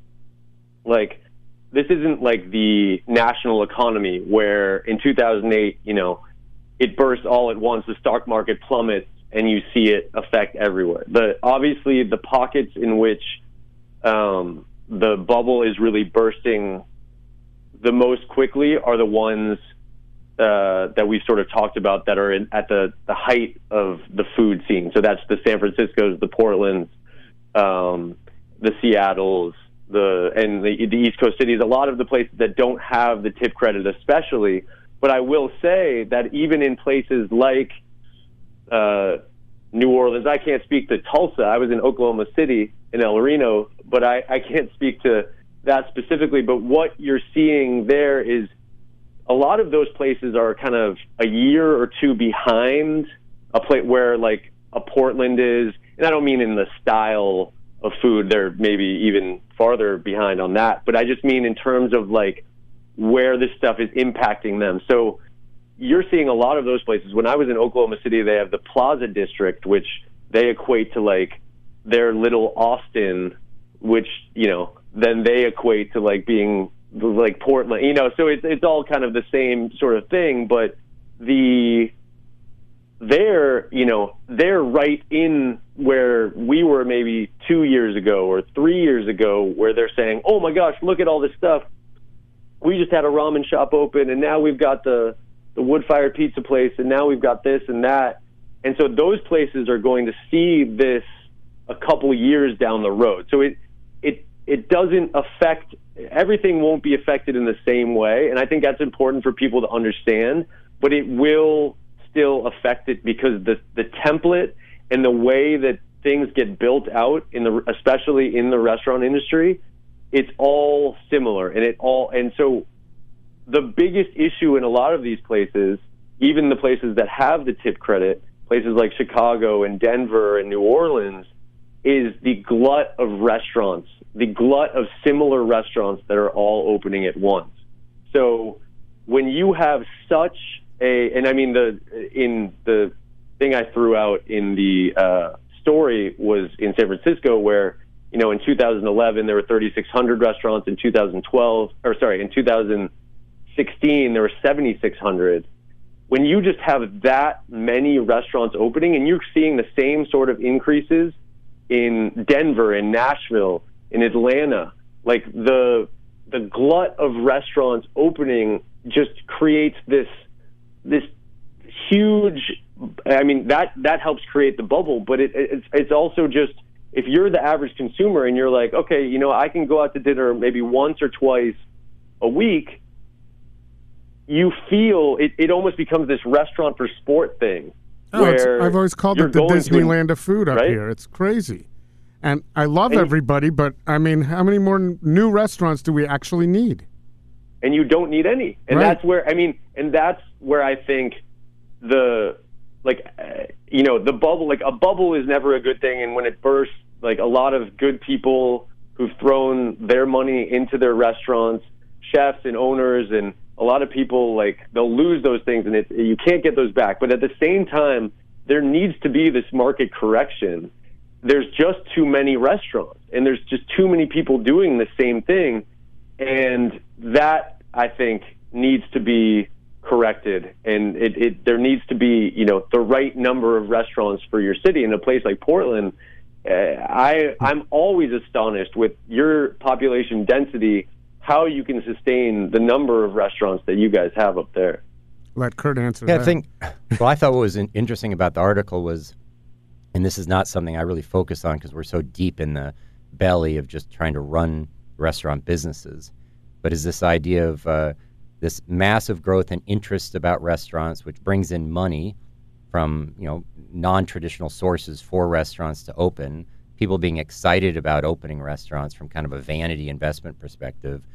like this isn't like the national economy where in 2008, you know, it bursts all at once, the stock market plummets, and you see it affect everywhere. The obviously the pockets in which um, the bubble is really bursting the most quickly are the ones uh, that we've sort of talked about that are in, at the, the height of the food scene. So that's the San Franciscos, the Portlands, um, the Seattles, the and the, the East Coast cities. A lot of the places that don't have the tip credit, especially. But I will say that even in places like uh, New Orleans, I can't speak to Tulsa. I was in Oklahoma City in El Reno, but I, I can't speak to that specifically. But what you're seeing there is a lot of those places are kind of a year or two behind a place where like a Portland is, and I don't mean in the style of food. They're maybe even farther behind on that, but I just mean in terms of like where this stuff is impacting them. So you're seeing a lot of those places. When I was in Oklahoma City, they have the Plaza District, which they equate to like their little Austin, which you know then they equate to like being like Portland. You know, so it's it's all kind of the same sort of thing, but the they're you know they're right in where we were maybe two years ago or three years ago where they're saying oh my gosh look at all this stuff we just had a ramen shop open, and now we've got the the wood fired pizza place, and now we've got this and that. And so those places are going to see this a couple years down the road. So it it it doesn't affect everything won't be affected in the same way, and I think that's important for people to understand. But it will still affect it because the the template and the way that things get built out in the especially in the restaurant industry, it's all similar, and it all and so the biggest issue in a lot of these places, even the places that have the tip credit, places like Chicago and Denver and New Orleans, is the glut of restaurants, the glut of similar restaurants that are all opening at once. So when you have such a, and I mean the in the thing I threw out in the uh, story was in San Francisco where you know in 2011 there were 3,600 restaurants. In 2012, or sorry, in 2016 there were 7,600 when you just have that many restaurants opening and you're seeing the same sort of increases in Denver, in Nashville, in Atlanta, like the the glut of restaurants opening just creates this this huge I mean that that helps create the bubble, but it, it's it's also just if you're the average consumer and you're like, okay, you know, I can go out to dinner maybe once or twice a week, you feel it, it almost becomes this restaurant for sport thing. Oh, where I've always called it the going to- Disneyland of food up right? here. It's crazy. And I love And- everybody, but I mean, how many more n- new restaurants do we actually need? and you don't need any. And Right. that's where I mean, and that's where I think the like uh, you know the bubble like a bubble is never a good thing, and when it bursts, like a lot of good people who've thrown their money into their restaurants, chefs and owners, and a lot of people like they'll lose those things, and it, you can't get those back. But at the same time, there needs to be this market correction. There's just too many restaurants, and there's just too many people doing the same thing and that I think needs to be corrected and it, it there needs to be you know the right number of restaurants for your city in a place like Portland uh, I I'm always astonished with your population density how you can sustain the number of restaurants that you guys have up there Let Kurt answer Yeah, that. I think. Well, I thought what was interesting about the article was, and this is not something I really focus on because we're so deep in the belly of just trying to run restaurant businesses, but is this idea of uh, this massive growth and interest about restaurants, which brings in money from you know non-traditional sources for restaurants to open. People being excited about opening restaurants from kind of a vanity investment perspective.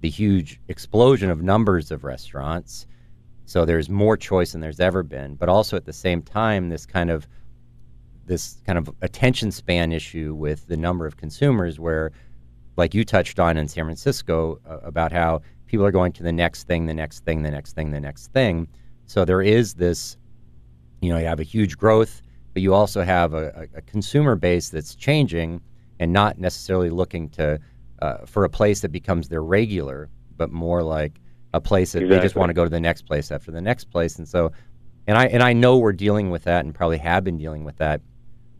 The huge explosion of numbers of restaurants. So there's more choice than there's ever been, but also at the same time, this kind of this kind of attention span issue with the number of consumers, where, like you touched on in San Francisco, uh, about how people are going to the next thing, the next thing, the next thing, the next thing. So there is this, you know, you have a huge growth, but you also have a, a, consumer base that's changing and not necessarily looking to uh, for a place that becomes their regular, but more like a place that they just want to go to the next place after the next place. And so, and I and I know we're dealing with that, and probably have been dealing with that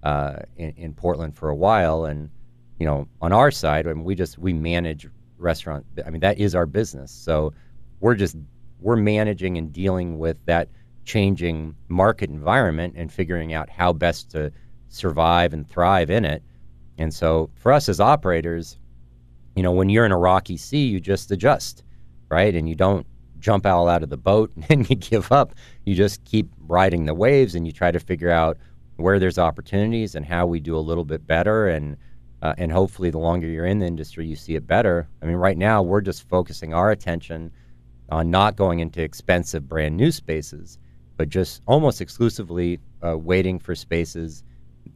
uh, in, in Portland for a while. And you know, on our side, I mean, we just we manage restaurant. I mean, that is our business. So we're just we're managing and dealing with that changing market environment and figuring out how best to survive and thrive in it. And so for us as operators, you know, when you're in a rocky sea, you just adjust, right? And you don't jump all out of the boat and you give up. You just keep riding the waves and you try to figure out where there's opportunities and how we do a little bit better and uh, and hopefully the longer you're in the industry you see it better. I mean right now we're just focusing our attention on not going into expensive brand new spaces, but just almost exclusively uh, waiting for spaces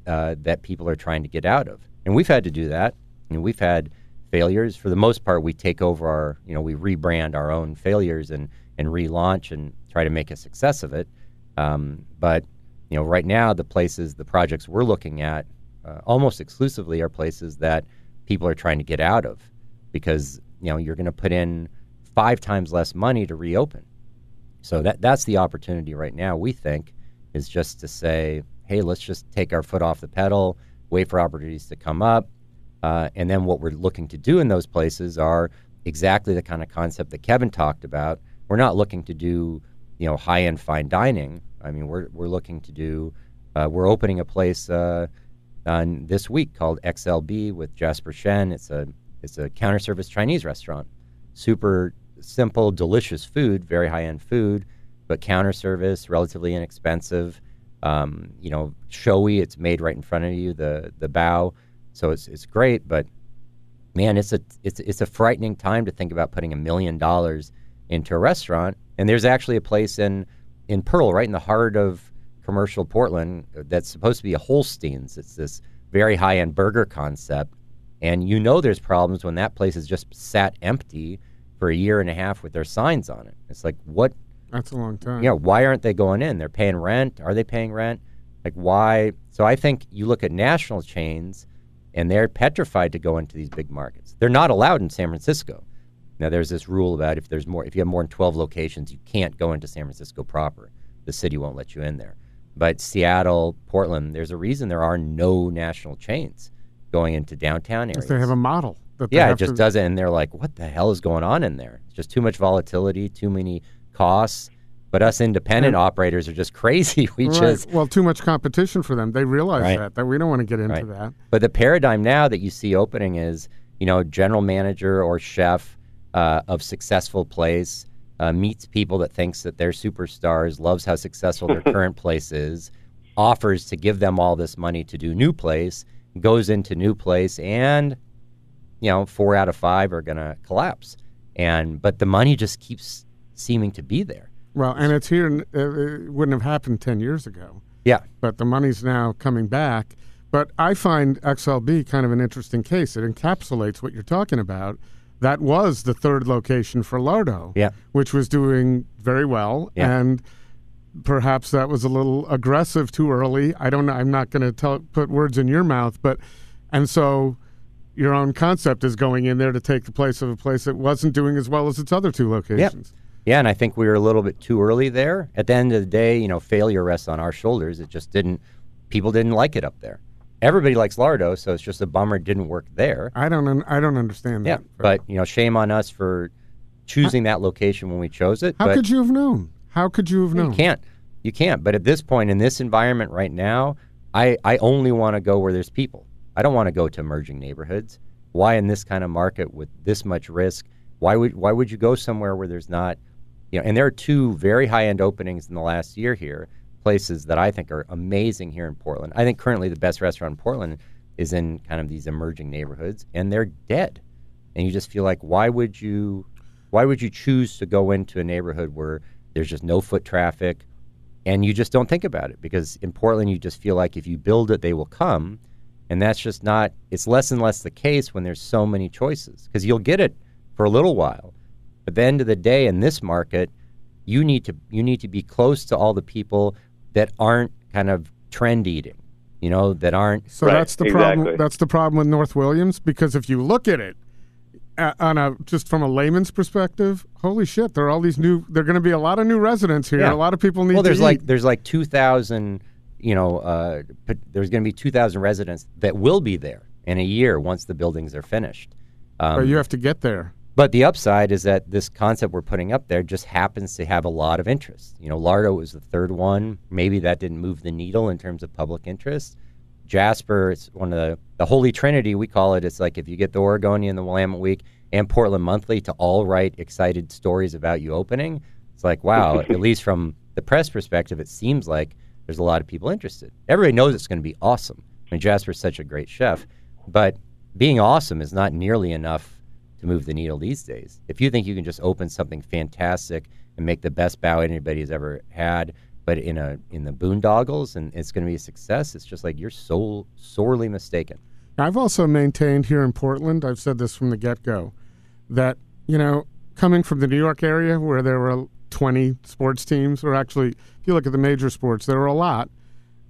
uh, that people are trying to get out of. And we've had to do that. And we've had failures. For the most part, we take over our, you know, we rebrand our own failures and, and relaunch and try to make a success of it. Um, but, you know, right now, the places, the projects we're looking at uh, almost exclusively are places that people are trying to get out of because, you know, you're going to put in five times less money to reopen. So that that's the opportunity right now. We think is just to say, hey, let's just take our foot off the pedal, wait for opportunities to come up, uh, and then what we're looking to do in those places are exactly the kind of concept that Kevin talked about. We're not looking to do, you know, high end fine dining. I mean, we're we're looking to do. Uh, we're opening a place uh, on this week called XLB with Jasper Shen. It's a it's a counter service Chinese restaurant. Super simple, delicious food, very high end food, but counter service, relatively inexpensive. Um, you know, showy. It's made right in front of you. The the bao, so it's it's great. But man, it's a it's it's a frightening time to think about putting a million dollars into a restaurant. And there's actually a place in in Pearl, right in the heart of commercial Portland, that's supposed to be a Holstein's. It's this very high end burger concept, and you know there's problems when that place is just sat empty for a year and a half with their signs on it. It's like what That's a long time. know, why aren't they going in? They're paying rent. Are they paying rent? Like, why? So I think you look at national chains and they're petrified to go into these big markets. They're not allowed in San Francisco. Now, there's this rule about if there's more, if you have more than 12 locations, you can't go into San Francisco proper. The city won't let you in there. But Seattle, Portland, there's a reason there are no national chains going into downtown areas. Because they have a model. That Yeah, it just to, doesn't. And they're like, what the hell is going on in there? It's just too much volatility, too many costs. But us independent operators are just crazy. We Right. just. well, too much competition for them. They realize Right. that that we don't want to get into that. But the paradigm now that you see opening is, you know, general manager or chef uh, of successful place uh, meets people that thinks that they're superstars, loves how successful their current place is, offers to give them all this money to do new place, goes into new place, and you know, four out of five are going to collapse. And but the money just keeps seeming to be there. Well, and it's here. It wouldn't have happened ten years ago. Yeah. but the money's now coming back. But I find XLB kind of an interesting case. It encapsulates what you're talking about. That was the third location for Lardo, Yeah. which was doing very well, Yeah. and perhaps that was a little aggressive too early. I don't know. I'm not going to tell put words in your mouth, but and so your own concept is going in there to take the place of a place that wasn't doing as well as its other two locations. Yeah, and I think we were a little bit too early there. At the end of the day, you know, failure rests on our shoulders. It just didn't. People didn't like it up there. Everybody likes Lardo, so it's just a bummer it didn't work there. I don't. un- I don't understand Yeah, that. but you know, shame on us for choosing that location when we chose it. how but could you have known? How could you have known? You can't. You can't. But at this point in this environment right now, I, I only want to go where there's people. I don't want to go to emerging neighborhoods. Why in this kind of market with this much risk? Why would why would you go somewhere where there's not you know, and there are two very high end openings in the last year here, places that I think are amazing here in Portland. I think currently the best restaurant in Portland is in kind of these emerging neighborhoods and they're dead. And you just feel like why would you why would you choose to go into a neighborhood where there's just no foot traffic and you just don't think about it because in Portland you just feel like if you build it they will come and that's just not it's less and less the case when there's so many choices because you'll get it for a little while but the end of the day in this market you need to you need to be close to all the people that aren't kind of trend eating you know that aren't So Right, that's the problem. That's the problem with North Williams because if you look at it uh, on a just from a layman's perspective, holy shit, there are all these new. There are going to be a lot of new residents here. Yeah. A lot of people need well to there's eat. like there's like 2000 you know uh, but there's going to be 2000 residents that will be there in a year once the buildings are finished um, but you have to get there. But the upside is that this concept we're putting up there just happens to have a lot of interest. You know, Lardo was the third one. Maybe that didn't move the needle in terms of public interest. Jasper, it's one of the, the Holy Trinity, we call it. It's like if you get the Oregonian, the Willamette Week, and Portland Monthly to all write excited stories about you opening, it's like, wow, at least from the press perspective, it seems like there's a lot of people interested. Everybody knows it's going to be awesome. I mean, Jasper's such a great chef, but being awesome is not nearly enough to move the needle these days. If you think you can just open something fantastic and make the best bao anybody has ever had, but in a in the boondoggles and it's going to be a success, it's just like you're so sorely mistaken. I've also maintained here in Portland. I've said this from the get go that you know coming from the New York area where there were 20 sports teams, or actually, if you look at the major sports, there were a lot.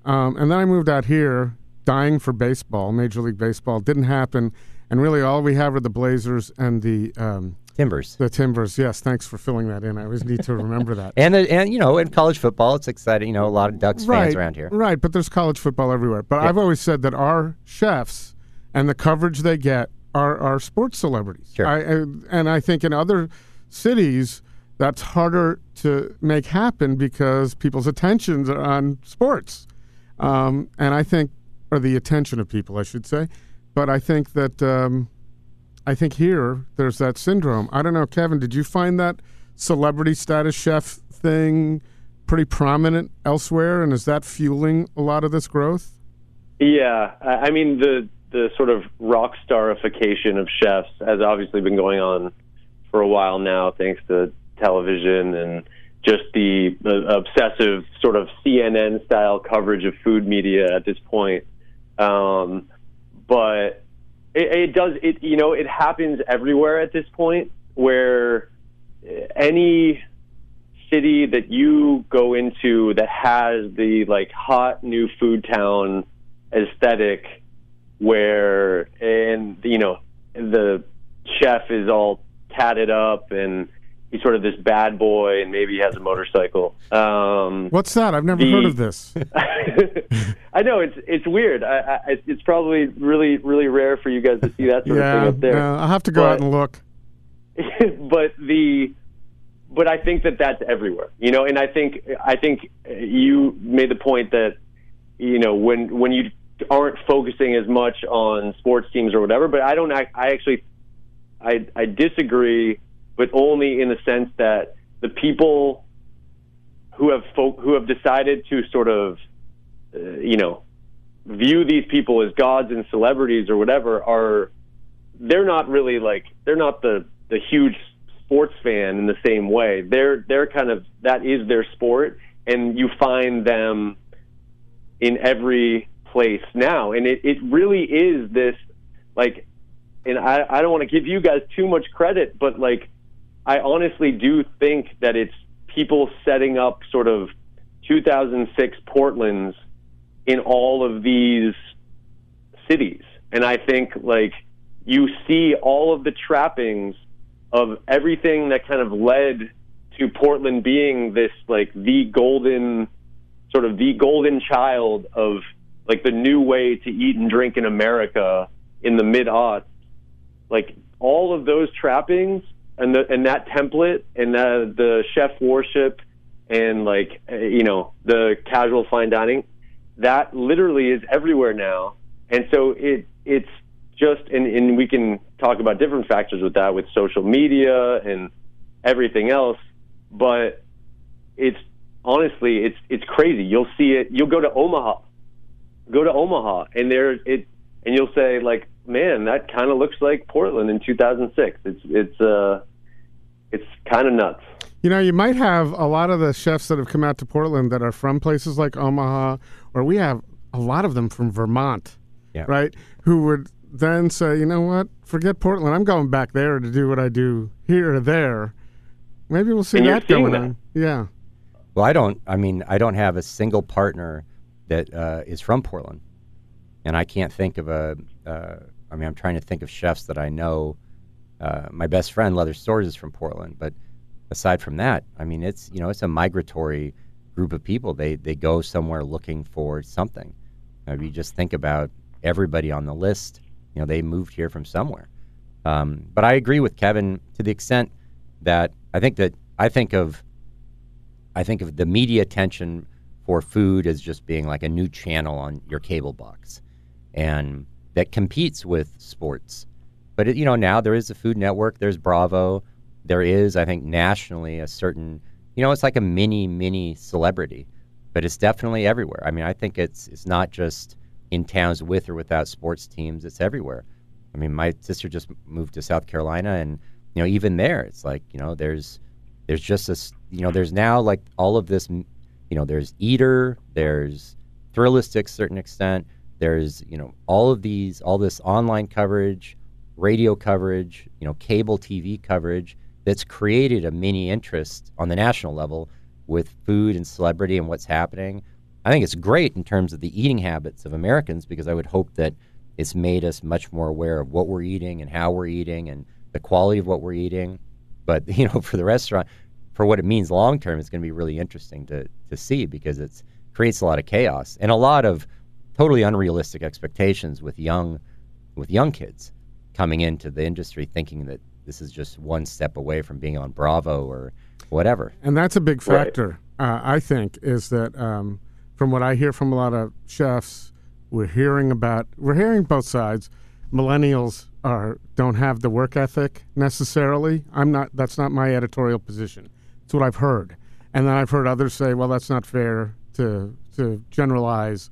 Um, and then I moved out here, dying for baseball, Major League Baseball. Didn't happen, and really all we have are the Blazers and the um, Timbers. the Timbers. Yes, thanks for filling that in. I always need to remember that. And and you know, in college football, it's exciting. You know, a lot of Ducks fans around here. Right, but there's college football everywhere. But I've always said that our chefs and the coverage they get are are sports celebrities. Sure. I, I, and I think in other cities that's harder to make happen because people's attentions are on sports, um, and I think or the attention of people, I should say. But I think that um, I think here there's that syndrome. I don't know, Kevin. Did you find that celebrity status chef thing pretty prominent elsewhere, and is that fueling a lot of this growth? Yeah, I mean the the sort of rock starification of chefs has obviously been going on for a while now, thanks to television and just the, obsessive sort of CNN style coverage of food media at this point. Um, but it, it does it you know it happens everywhere at this point where any city that you go into that has the like hot new food town aesthetic where and you know the chef is all tatted up and he's sort of this bad boy and maybe he has a motorcycle um What's that? I've never The- heard of this. I know it's it's weird. I, I, it's probably really really rare for you guys to see that sort of yeah, thing up there. yeah, I'll have to go out and look. but the but I think that that's everywhere, you know. And I think I think you made the point that you know when when you aren't focusing as much on sports teams or whatever. But I don't. I, I actually I I disagree, but only in the sense that the people who have who have decided to sort of uh, you know view these people as gods and celebrities or whatever are they're not really like they're not the the huge sports fan in the same way. They're they're kind of that is their sport, and you find them in every place now, and it it really is this like, and I I don't want to give you guys too much credit, but like I honestly do think that it's people setting up sort of 2006 Portland's in all of these cities. And I think like you see all of the trappings of everything that kind of led to Portland being this like the golden sort of the golden child of like the new way to eat and drink in America in the mid aughts. Like all of those trappings and the and that template and the, the chef worship and like you know the casual fine dining that literally is everywhere now. And so it it's just and, and we can talk about different factors with that with social media and everything else but it's honestly it's it's crazy. You'll see it. You'll go to omaha. Go to omaha and there it and you'll say like man that kind of looks like portland in 2006 it's it's uh it's kind of nuts You know, you might have a lot of the chefs that have come out to Portland that are from places like Omaha, or we have a lot of them from Vermont, Yeah. right? Who would then say, you know what, forget Portland. I'm going back there to do what I do here or there. Maybe we'll see And that going that. on. Yeah. Well, I don't. I mean, I don't have a single partner that uh, is from Portland, and I can't think of a. Uh, I mean, I'm trying to think of chefs that I know. Uh, my best friend Leather Storrs is from Portland, but aside from that, I mean, it's you know, it's a migratory group of people. They they go somewhere looking for something. Uh, you just think about everybody on the list. You know, they moved here from somewhere. Um, but I agree with Kevin to the extent that I think that I think of I think of the media attention for food as just being like a new channel on your cable box, and that competes with sports. But it, you know now there is a Food Network, there's Bravo, there is I think nationally a certain you know it's like a mini mini celebrity, but it's definitely everywhere. I mean I think it's it's not just in towns with or without sports teams; it's everywhere. I mean my sister just moved to South Carolina, and you know even there it's like you know there's there's just this you know there's now like all of this you know there's eater there's Thrillist to certain extent there's you know all of these all this online coverage radio coverage you know cable tv coverage that's created a mini interest on the national level with food and celebrity and what's happening. I think it's great in terms of the eating habits of americans because i would hope that it's made us much more aware of what we're eating and how we're eating and the quality of what we're eating. But you know, for the restaurant, for what it means long term, it's going to be really interesting to to see because it creates a lot of chaos and a lot of totally unrealistic expectations with young with young kids. coming into the industry thinking that this is just one step away from being on Bravo or whatever. And that's a big Right. factor, uh, I think, is that um, from what I hear from a lot of chefs, we're hearing about, we're hearing both sides. Millennials are don't have the work ethic necessarily. I'm not. That's not my editorial position. It's what I've heard, and then I've heard others say, "Well, that's not fair to to generalize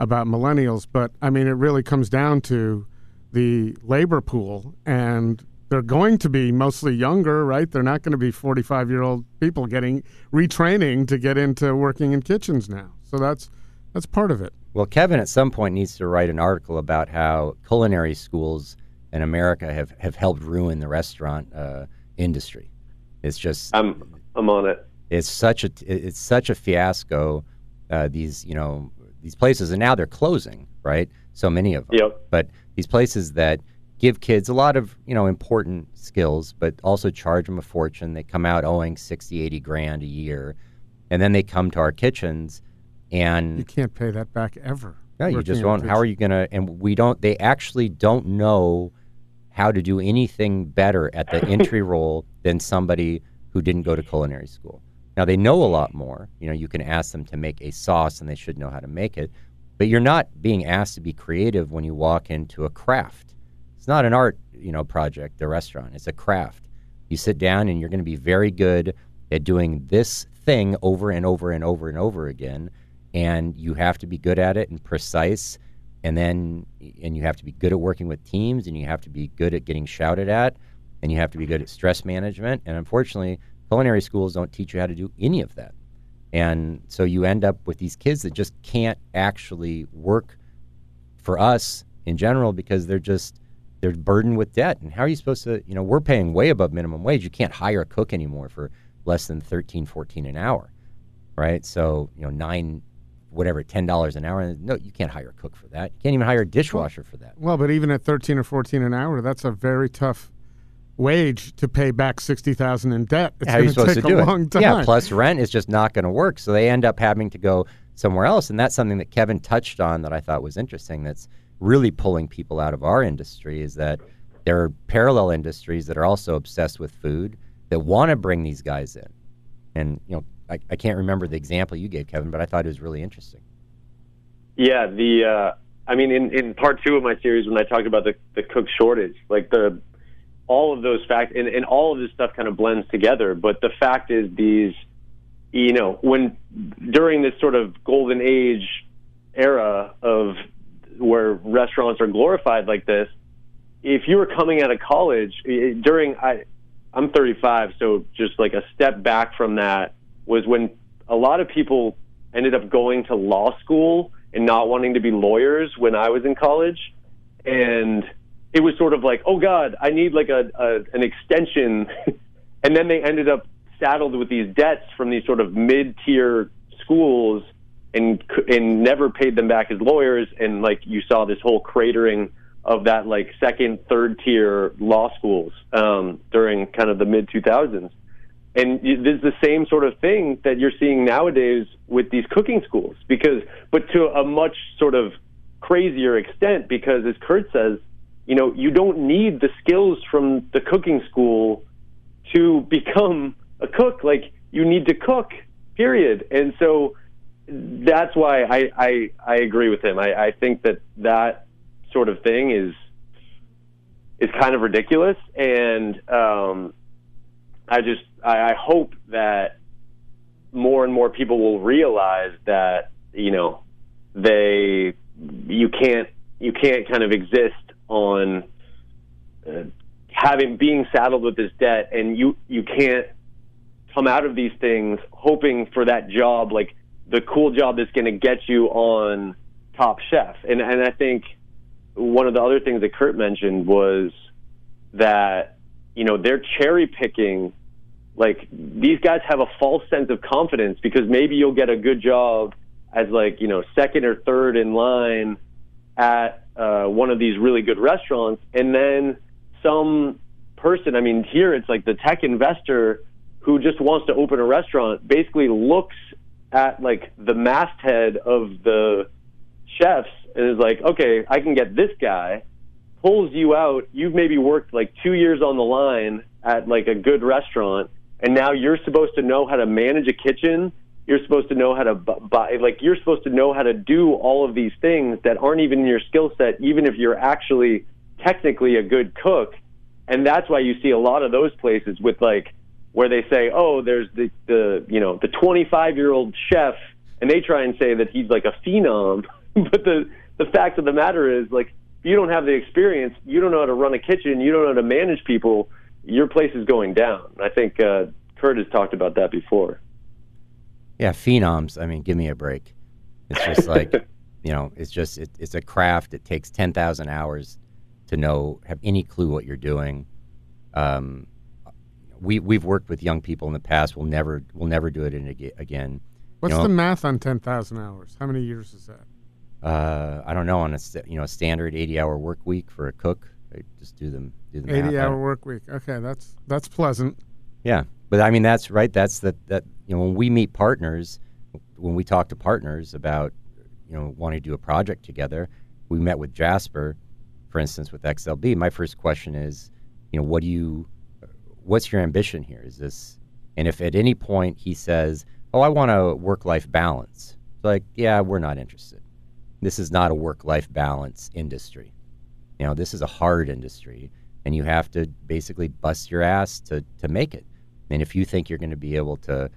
about millennials." But I mean, it really comes down to the labor pool, and they're going to be mostly younger, right? They're not going to be 45 year old people getting retraining to get into working in kitchens now. So that's that's part of it. Well, Kevin at some point needs to write an article about how culinary schools in America have, have helped ruin the restaurant uh, industry. It's just I'm I'm on it. it's such a it's such a fiasco. Uh, these you know these places and now they're closing, right? So many of them. Yep. But these places that give kids a lot of you know important skills, but also charge them a fortune. They come out owing 60, 80 grand a year, and then they come to our kitchens and You can't pay that back ever. no, you just in a won't. How are you gonna? And we don't. They actually don't know how to do anything better at the entry role than somebody who didn't go to culinary school. Now they know a lot more. You know, you can ask them to make a sauce, and they should know how to make it. But you're not being asked to be creative when you walk into a craft. It's not an art, you know, project. The restaurant. It's a craft. You sit down, and you're going to be very good at doing this thing over and over and over and over again and you have to be good at it and precise and then and you have to be good at working with teams and you have to be good at getting shouted at and you have to be good at stress management and unfortunately culinary schools don't teach you how to do any of that. And so you end up with these kids that just can't actually work for us in general because they're just they're burdened with debt. And how are you supposed to you know we're paying way above minimum wage. You can't hire a cook anymore for less than 13 14 an hour right? So you know nine whatever ten dollars an hour. No you can't hire a cook for that. You can't even hire a dishwasher for that. Well, but even at 13 or 14 an hour, that's a very tough wage to pay back 60,000 in debt. It's how are you going supposed take to do a it long time. yeah plus rent is just not going to work so they end up having to go somewhere else and that's something that kevin touched on that i thought was interesting that's really pulling people out of our industry is that there are parallel industries that are also obsessed with food that want to bring these guys in and you know I, I can't remember the example you gave kevin but i thought it was really interesting Yeah, the uh, I mean, in, in part two of my series, when I talked about the the cook shortage, like the all of those facts and, and all of this stuff kind of blends together. But the fact is, these, you know, when during this sort of golden age era of where restaurants are glorified like this, if you were coming out of college during I, I'm 35, so just like a step back from that was when a lot of people ended up going to law school and not wanting to be lawyers when I was in college, and it was sort of like, oh God, I need like a, a an extension, and then they ended up saddled with these debts from these sort of mid-tier schools and and never paid them back as lawyers. And like you saw this whole cratering of that like second third tier law schools um, during kind of the mid 2000s and y- there's the same sort of thing that you're seeing nowadays with these cooking schools because but to a much sort of crazier extent because as Kurt says you know you don't need the skills from the cooking school to become a cook. Like you need to cook period. And so that's why I, I, I agree with him. I, I think that that sort of thing is is kind of ridiculous, and um, I just I, I hope that more and more people will realize that you know they you can't you can't kind of exist on uh, having being saddled with this debt, and you you can't come out of these things hoping for that job like the cool job that's going to get you on Top Chef. And and I think one of the other things that Kurt mentioned was that you know they're cherry picking. Like these guys have a false sense of confidence because maybe you'll get a good job as like you know second or third in line at uh, one of these really good restaurants, and then some person. I mean, here it's like the tech investor who just wants to open a restaurant basically looks at like the masthead of the chefs and is like, okay, I can get this guy pulls you out. You've maybe worked like two years on the line at like a good restaurant, and now you're supposed to know how to manage a kitchen. You're supposed to know how to buy, like you're supposed to know how to do all of these things that aren't even in your skill set, even if you're actually technically a good cook. And that's why you see a lot of those places with like where they say, oh, there's the the you know the 25 year old chef, and they try and say that he's like a phenom, but the the fact of the matter is like you don't have the experience, you don't know how to run a kitchen, you don't know how to manage people, your place is going down. I think uh, Kurt has talked about that before. Yeah, phenoms. I mean, give me a break. It's just like, you know, it's just it, it's a craft. It takes ten thousand hours to know have any clue what you're doing. Um, we we've worked with young people in the past. We'll never we'll never do it in ag- again. What's you know, the math on 10,000 hours? How many years is that? uh, I don't know on a st- you know a standard eighty hour work week for a cook. I just do them do the math. 80 I hour work week. Okay, that's that's pleasant. Yeah, but I mean that's right. That's the that you know when we meet partners, when we talk to partners about you know wanting to do a project together, we met with Jasper, for instance, with XLB. My first question is, you know, what do you, what's your ambition here? Is this, and if at any point he says, oh, I want a work life balance, it's like, yeah, we're not interested. This is not a work life balance industry. You know, this is a hard industry, and you have to basically bust your ass to to make it. And if you think you're going to be able to,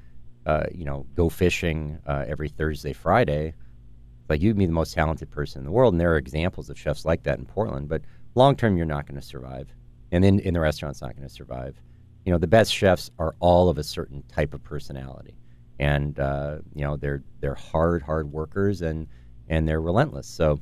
uh, you know, go fishing uh, every Thursday, Friday, like you'd be the most talented person in the world. And there are examples of chefs like that in Portland. But long term, you're not going to survive, and in in the restaurant's not going to survive. You know, the best chefs are all of a certain type of personality, and uh, you know they're they're hard, hard workers, and and they're relentless. So,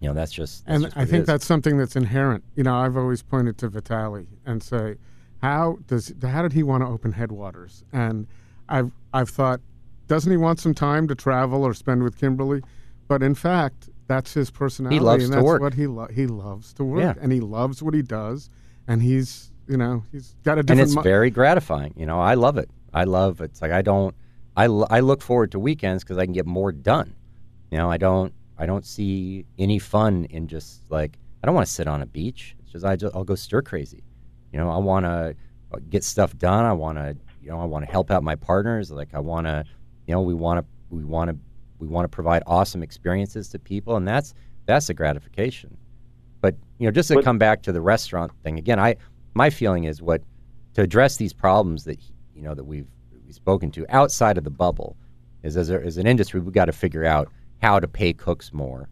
you know, that's just that's and just I think that's something that's inherent. You know, I've always pointed to Vitaly and say, how does how did he want to open Headwaters? And I've I've thought, doesn't he want some time to travel or spend with Kimberly? But in fact, that's his personality. He loves and to that's work. What he lo- he loves to work, Yeah. and he loves what he does, and he's you know he's got a different. and it's mi- very gratifying. You know, I love it. I love it's like I don't. I, l- I look forward to weekends because I can get more done. You know, I don't. I don't see any fun in just like I don't want to sit on a beach. It's just I just, I'll go stir crazy. You know, I want to uh, get stuff done. I want to. You know, I want to help out my partners. Like I want to. You know, we want to. We want to. We want to provide awesome experiences to people, and that's that's a gratification. But you know, just to But- come back to the restaurant thing again, I my feeling is what to address these problems that you know that we've we've spoken to outside of the bubble is as, a, as an industry we've got to figure out how to pay cooks more.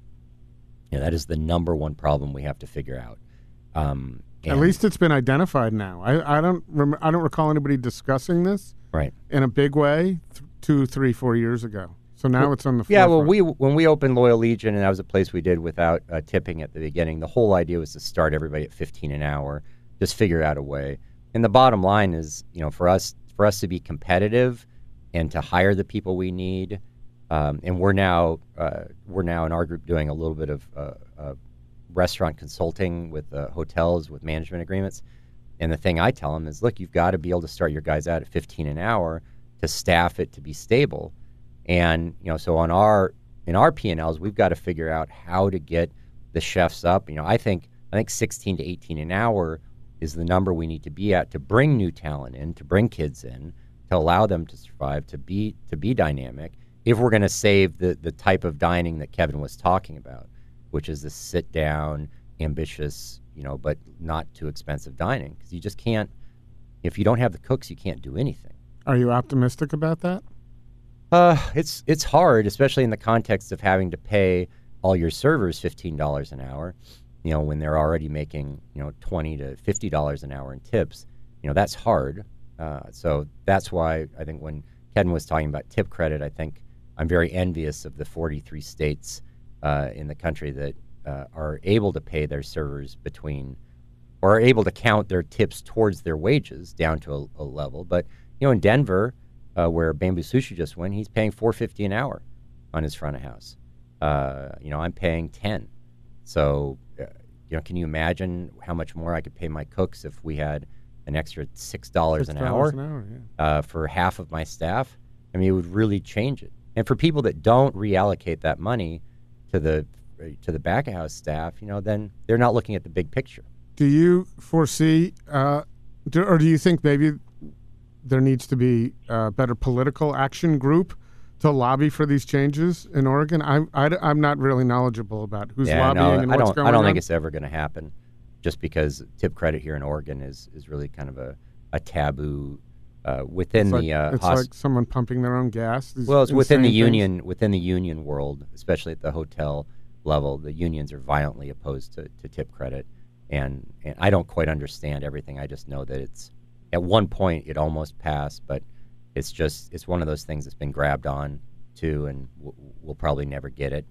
You know, that is the number one problem we have to figure out. Um, At least it's been identified now. I, I don't rem- I don't recall anybody discussing this right. in a big way th- two, three, four years ago. So now it's on the Yeah, well, we when we opened Loyal Legion, and that was a place we did without uh, tipping at the beginning. The whole idea was to start everybody at fifteen an hour, just figure out a way. And the bottom line is, you know, for us for us to be competitive and to hire the people we need, um, and we're now uh, we're now in our group doing a little bit of uh, uh, restaurant consulting with uh, hotels with management agreements. And the thing I tell them is, look, you've got to be able to start your guys out at 15 an hour to staff it to be stable. And you know, so on our in our P and Ls, we've got to figure out how to get the chefs up. You know, I think I think 16 to 18 an hour is the number we need to be at to bring new talent in, to bring kids in, to allow them to survive, to be to be dynamic. If we're going to save the the type of dining that Kevin was talking about, which is this sit down, ambitious, you know, but not too expensive dining, because you just can't. If you don't have the cooks, you can't do anything. Are you optimistic about that? Uh, it's it's hard, especially in the context of having to pay all your servers fifteen dollars an hour. You know, when they're already making you know twenty to fifty dollars an hour in tips. You know, that's hard. Uh, so that's why I think when Ken was talking about tip credit, I think I'm very envious of the 43 states uh, in the country that uh, are able to pay their servers between or are able to count their tips towards their wages down to a, a level. But you know, in Denver, uh, where Bamboo Sushi just went, he's paying 450 an hour on his front of house. Uh, you know, I'm paying 10. So, uh, you know, can you imagine how much more I could pay my cooks if we had an extra six dollars an hour, an hour, yeah. uh, for half of my staff? I mean, it would really change it. And for people that don't reallocate that money to the to the back of house staff, you know, then they're not looking at the big picture. Do you foresee, uh, do, or do you think maybe there needs to be a better political action group to lobby for these changes in Oregon? I, I, am not really knowledgeable about who's yeah, lobbying no, and I what's don't. I don't on. think it's ever going to happen, just because tip credit here in Oregon is is really kind of a a taboo uh, within it's like, the uh, it's like someone pumping their own gas. Well, it's within the things. union within the union world, especially at the hotel level. The unions are violently opposed to, to tip credit, and and I don't quite understand everything. I just know that it's at one point it almost passed, but it's just it's one of those things that's been grabbed on to, and we'll, we'll probably never get it.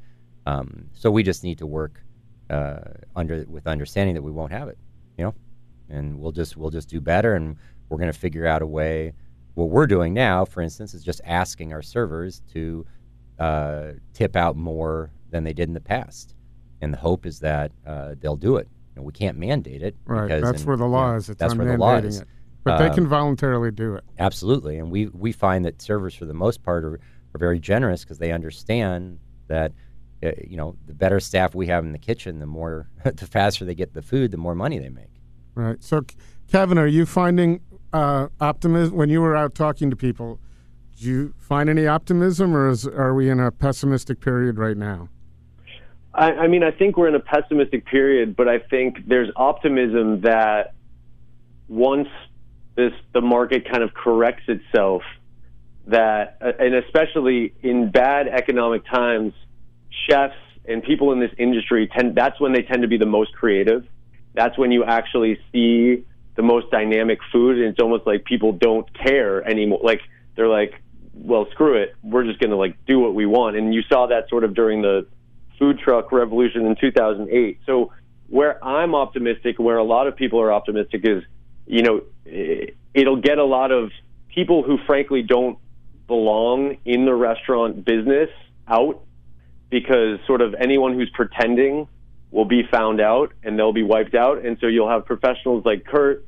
Um, so we just need to work uh, under with understanding that we won't have it, you know, and we'll just we'll just do better, and we're going to figure out a way what we're doing now, for instance, is just asking our servers to uh, tip out more than they did in the past, and the hope is that uh, they'll do it. You know, we can't mandate it, Right, Because that's where the you law know, is. It's that's where the law is. it. But they Um, can voluntarily do it. Absolutely, and we we find that servers, for the most part, are, are very generous because they understand that uh, you know the better staff we have in the kitchen, the more the faster they get the food, the more money they make. Right. So, Kevin, are you finding uh, optimism when you were out talking to people? Do you find any optimism, or is, are we in a pessimistic period right now? I, I mean, I think we're in a pessimistic period, but I think there's optimism that once this the market kind of corrects itself, that uh, and especially in bad economic times, chefs and people in this industry tend that's when they tend to be the most creative. That's when you actually see the most dynamic food, and it's almost like people don't care anymore. Like they're like, well, screw it, we're just going to like do what we want. And you saw that sort of during the food truck revolution in 2008. So where I'm optimistic, where a lot of people are optimistic is, you know, it'll get a lot of people who frankly don't belong in the restaurant business out because sort of anyone who's pretending will be found out and they'll be wiped out. And so you'll have professionals like Kurt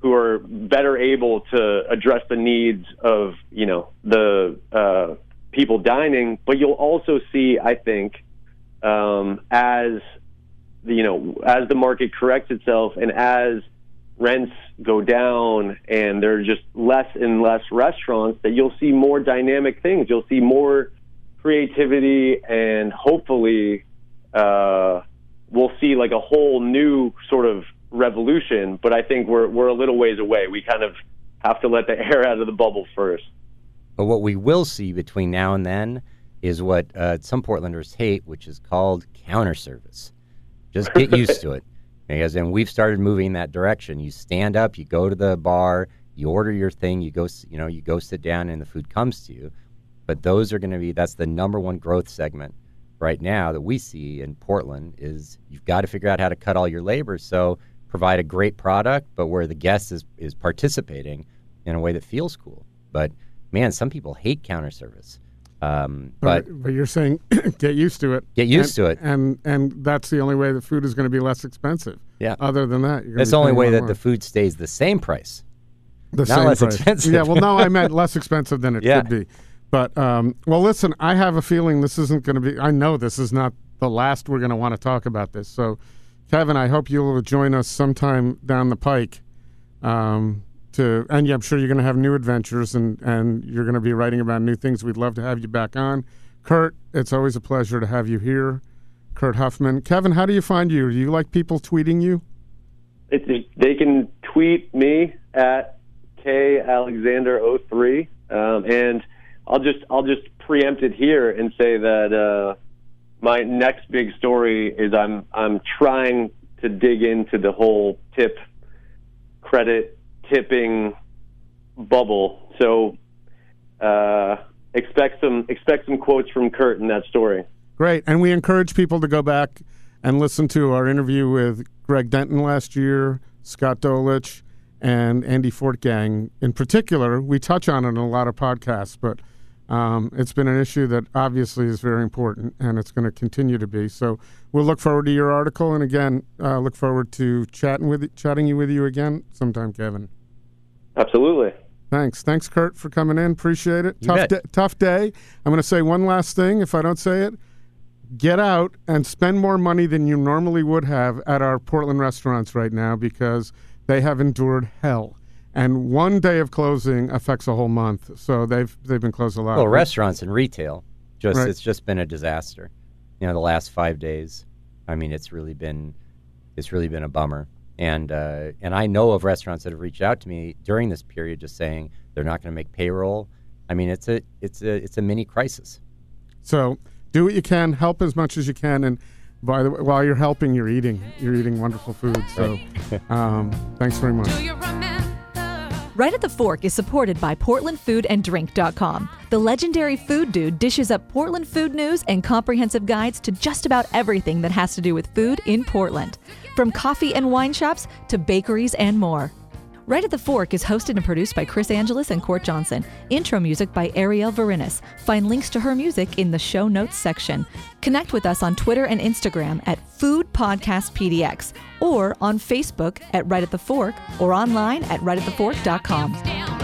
who are better able to address the needs of, you know, the uh, people dining. But you'll also see, I think, um, as the, you know, as the market corrects itself and as rents go down and there are just less and less restaurants, that you'll see more dynamic things. You'll see more creativity and hopefully uh, we'll see like a whole new sort of revolution. But I think we're we're a little ways away. We kind of have to let the air out of the bubble first. But what we will see between now and then is what uh, some Portlanders hate, which is called counter service. Just get used to it, because and we've started moving in that direction. You stand up, you go to the bar, you order your thing, you go, you know, you go sit down, and the food comes to you. But those are going to be that's the number one growth segment right now that we see in Portland is you've got to figure out how to cut all your labor. So provide a great product, but where the guest is is participating in a way that feels cool. But man, some people hate counter service. Um, but but, but you're saying get used to it. Get used And- to it. and and that's the only way the food is going to be less expensive. Yeah. Other than that, you're that's the only way that more. the food stays the same price. the not same less price. expensive. Yeah, well, no, I meant less expensive than it Yeah. could be. But um, well, listen, I have a feeling this isn't going to be. I know this is not the last we're going to want to talk about this. So, Kevin, I hope you'll join us sometime down the pike. Um, to and yeah, I'm sure you're going to have new adventures and and you're going to be writing about new things. We'd love to have you back on, Kurt. It's always a pleasure to have you here, Kurt Huffman. Kevin, how do you find you? Do you like people tweeting you? It's, they can tweet me at k alexander 03 um, and I'll just I'll just preempt it here and say that uh, my next big story is I'm I'm trying to dig into the whole tip credit tipping bubble. So uh, expect some expect some quotes from Kurt in that story. Great. And we encourage people to go back and listen to our interview with Greg Denton last year, Scott Dolich, and Andy Fortgang. In particular, we touch on it in a lot of podcasts, but um, it's been an issue that obviously is very important and it's going to continue to be. So we'll look forward to your article. And again, uh, look forward to chatting with chatting you with you again sometime, Kevin. Absolutely. Thanks. Thanks, Kurt, for coming in. Appreciate it. You tough, bet. day, tough day. I'm going to say one last thing. If I don't say it, get out and spend more money than you normally would have at our Portland restaurants right now because they have endured hell. And one day of closing affects a whole month, so they've they've been closed a lot. Well, restaurants and retail, just Right. it's just been a disaster. You know, the last five days. I mean, it's really been it's really been a bummer. And uh, and I know of restaurants that have reached out to me during this period, just saying they're not going to make payroll. I mean, it's a it's a it's a mini crisis. So do what you can, help as much as you can, and by the way, while you're helping, you're eating. You're eating wonderful food. So um, thanks very much. Right at the Fork is supported by PortlandFoodAndDrink.com. The legendary food dude dishes up Portland food news and comprehensive guides to just about everything that has to do with food in Portland, from coffee and wine shops to bakeries and more. Right at the Fork is hosted and produced by Chris Angelus and Court Johnson. Intro music by Arielle Verinis. Find links to her music in the show notes section. Connect with us on Twitter and Instagram at Food Podcast PDX or on Facebook at Right at the Fork or online at rightatthefork.com.